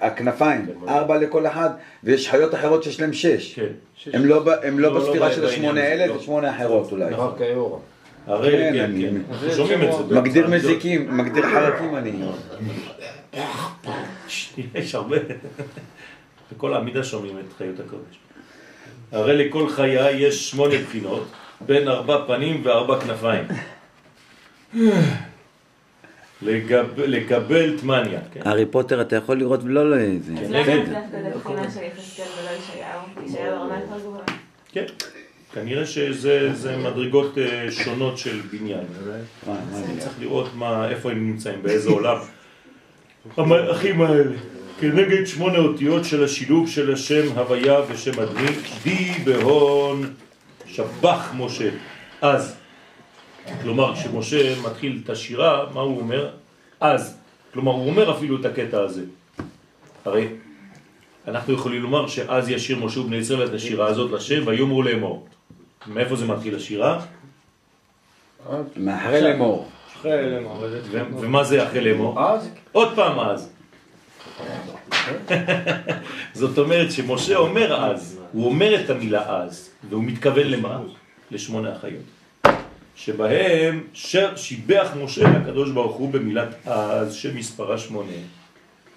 הכנפיים ארבע לכל אחד, ויש חיות אחרות שיש להם שש.
כן.
הם לא
לא,
לא
לא
בספירה של השמונה האלה,
לא.
זה שמונה אחרות אולי.
נכון, כאורה.
הרי,
כן,
כן, כן. שומעים את זה.
מגדיר. מזיקים, מגדיר חרקים אני.
יש הרבה. בכל העמידה שומעים את חיות הקודש. הרי לכל חיה יש שמונה בחינות, בין ארבע פנים וארבע כנפיים. לגב, לקבל טמניה. כן?
הארי פוטר אתה יכול לראות ולא לא זה.
אז
נגד.
למה דווקא לבחינה של יחזקאל ולא ישעיהו? ישעיהו ברמה יותר גבוהה.
כן. כנראה שזה זה מדרגות אה, שונות של בניין. צריך לראות מה, איפה הם נמצאים, באיזה עולם. המלאכים האלה, כנגד שמונה אותיות של השילוב של השם הוויה ושם אדמי, די בהון שבח משה. אז, כלומר, כשמשה מתחיל את השירה, מה הוא אומר? אז. כלומר, הוא אומר אפילו את הקטע הזה. הרי אנחנו יכולים לומר שאז ישיר משה ובני ישראל את השירה הזאת לשם ויאמרו לאמור. מאיפה זה מתחיל השירה?
מאחרי לאמור.
אחרי
ומה זה אחרי לאמור?
אז?
עוד פעם אז. [LAUGHS] זאת אומרת שמשה אומר אז, הוא אומר את המילה אז, והוא מתכוון למה? לשמונה החיות. שבהם שר שיבח משה לקדוש ברוך הוא במילת אז שמספרה שמונה.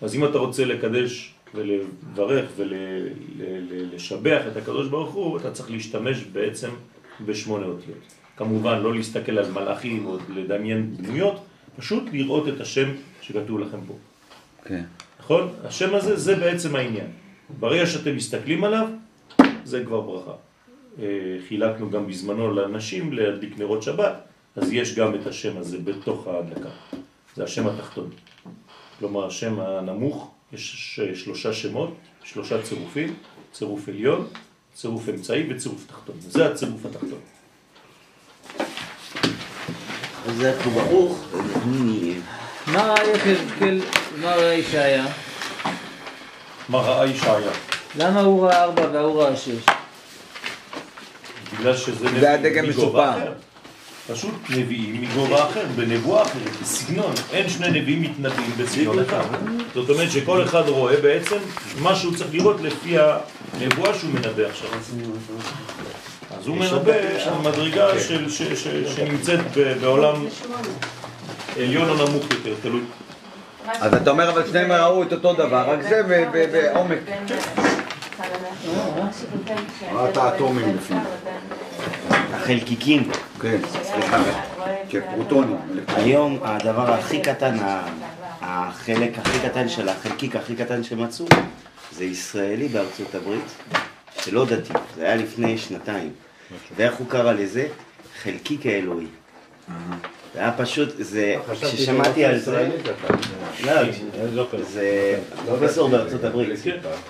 אז אם אתה רוצה לקדש ולברך ולשבח את הקדוש ברוך הוא, אתה צריך להשתמש בעצם בשמונה אותיות. כמובן, לא להסתכל על מלאכים או לדמיין דמויות, פשוט לראות את השם שכתוב לכם פה.
כן.
נכון? השם הזה, זה בעצם העניין. ברגע שאתם מסתכלים עליו, זה כבר ברכה. אה, חילקנו גם בזמנו לאנשים להדליק נרות שבת, אז יש גם את השם הזה בתוך ההדלקה. זה השם התחתון. כלומר, השם הנמוך, יש שלושה שמות, שלושה צירופים, צירוף עליון, צירוף אמצעי וצירוף תחתון. זה הצירוף התחתון.
אז זה פה ברוך.
מה ראה יחזקאל, מה ראה ישעיה?
מה ראה ישעיה?
למה הוא ראה ארבע והוא ראה שש?
בגלל שזה
זה הדגם
מגובה
מסופר.
אחר. פשוט נביאים מגובה אחר, בנבואה אחרת, בסגנון. אין שני נביאים מתנבאים בסגנון אחד. זאת אומרת שכל אחד רואה בעצם מה שהוא צריך לראות לפי הנבואה שהוא מנבא עכשיו. אז הוא מנבא על מדרגה של- ש- ש- שנמצאת ב- בעולם עליון או נמוך יותר, תלוי.
אז אתה אומר, אבל שניהם ראו את אותו דבר, רק זה ב- ב- בעומק.
ראית
האטומים בפנים.
החלקיקים.
כן, סליחה, כפרוטונים.
היום הדבר הכי קטן, החלק הכי קטן של החלקיק הכי קטן שמצאו, זה ישראלי בארצות הברית, שלא דתי, זה היה לפני שנתיים. ואיך הוא קרא לזה? חלקיק האלוהי. זה היה פשוט, זה, כששמעתי על זה, לא, זה פרופסור בארצות הברית,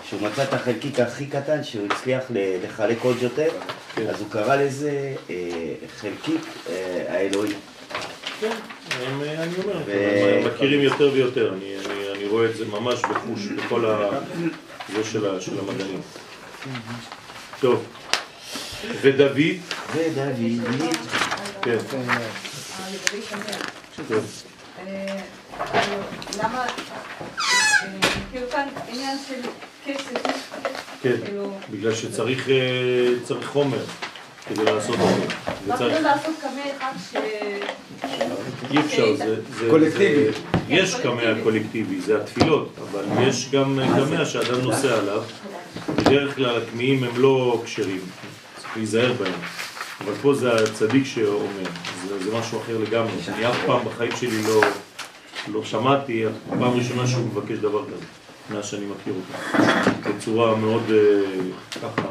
שהוא מצא את החלקיק הכי קטן שהוא הצליח לחלק עוד יותר, אז הוא קרא לזה אה, חלקיק אה, האלוהי.
כן, אה, אני אומר, מכירים יותר ויותר, אני, רואה את זה ממש בחוש, בכל ה... זה של המדענים. טוב, ודוד,
ודוד,
כן. כן.
אה, כאילו, למה, כאן עניין של כסף,
כן,
כאילו,
בגלל שצריך אה, צריך חומר כדי לעשות את זה.
לא יכולים לעשות קמע אחד ש...
אי אפשר, זה...
קולקטיבי.
יש קמע קולקטיבי, זה התפילות, אבל יש גם קמע שאדם נוסע עליו. בדרך כלל הקמעים הם לא כשרים, להיזהר בהם. אבל פה זה הצדיק שאומר, זה, זה משהו אחר לגמרי. אני אף פעם בחיים שלי לא, לא שמעתי, פעם ראשונה שהוא מבקש דבר כזה, מאז שאני מכיר אותו. בצורה מאוד אה, ככה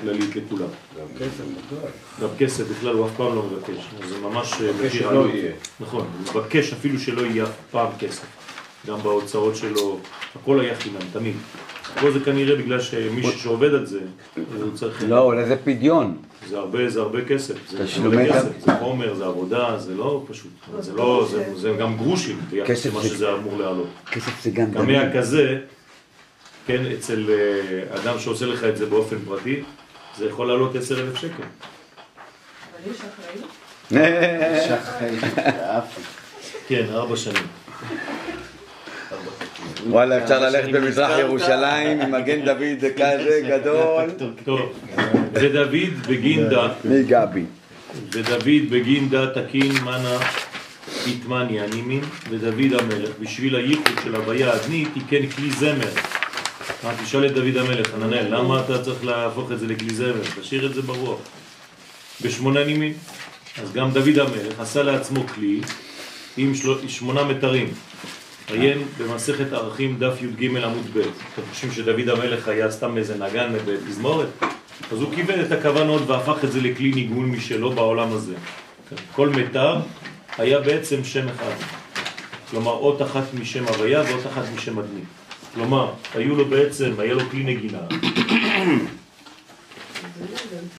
כללית לכולם. גם כסף בכלל הוא אף פעם לא מבקש, זה ממש אה, מחיר
שלא. יהיה.
נכון, הוא מבקש אפילו שלא יהיה אף פעם כסף. גם בהוצאות שלו, הכל היה חינם, תמיד. פה זה כנראה בגלל שמישהו שעובד על זה, הוא צריך...
לא, אולי זה פדיון.
זה הרבה, זה הרבה כסף. זה הרבה. כסף, זה חומר, זה עבודה, זה לא פשוט. זה לא, זה, זה גם גרושים ביחס
כסף
למה
זה-
שזה אמור לעלות.
כסף זה גם
קמע
דמים.
כזה, כן, אצל אה, אדם שעושה לך את זה באופן פרטי, זה יכול לעלות עשר אלף שקל.
אבל יש אחריות. [LAUGHS]
כן, ארבע שנים.
וואלה, אפשר ללכת במזרח ירושלים עם מגן דוד כזה גדול.
טוב, ודוד בגין דה,
מי גבי?
ודוד בגין דה תקין מנה איתמני הנימין, ודוד המלך, בשביל הייחוד של הוויה אדני, תיקן כלי זמר. תשאל את דוד המלך, חננאל, למה אתה צריך להפוך את זה לכלי זמר? תשאיר את זה ברוח. בשמונה נימין. אז גם דוד המלך עשה לעצמו כלי עם. שמונה מתרים. עיין במסכת ערכים דף י"ג עמוד ב'. אתם חושבים שדוד המלך היה סתם איזה נגן בתזמורת? אז הוא קיבל את הכוונות והפך את זה לכלי ניגון משלו בעולם הזה. כל מתר היה בעצם שם אחד. כלומר, אות אחת משם הוויה ואות אחת משם אדמי. כלומר, היו לו בעצם, היה לו כלי נגינה,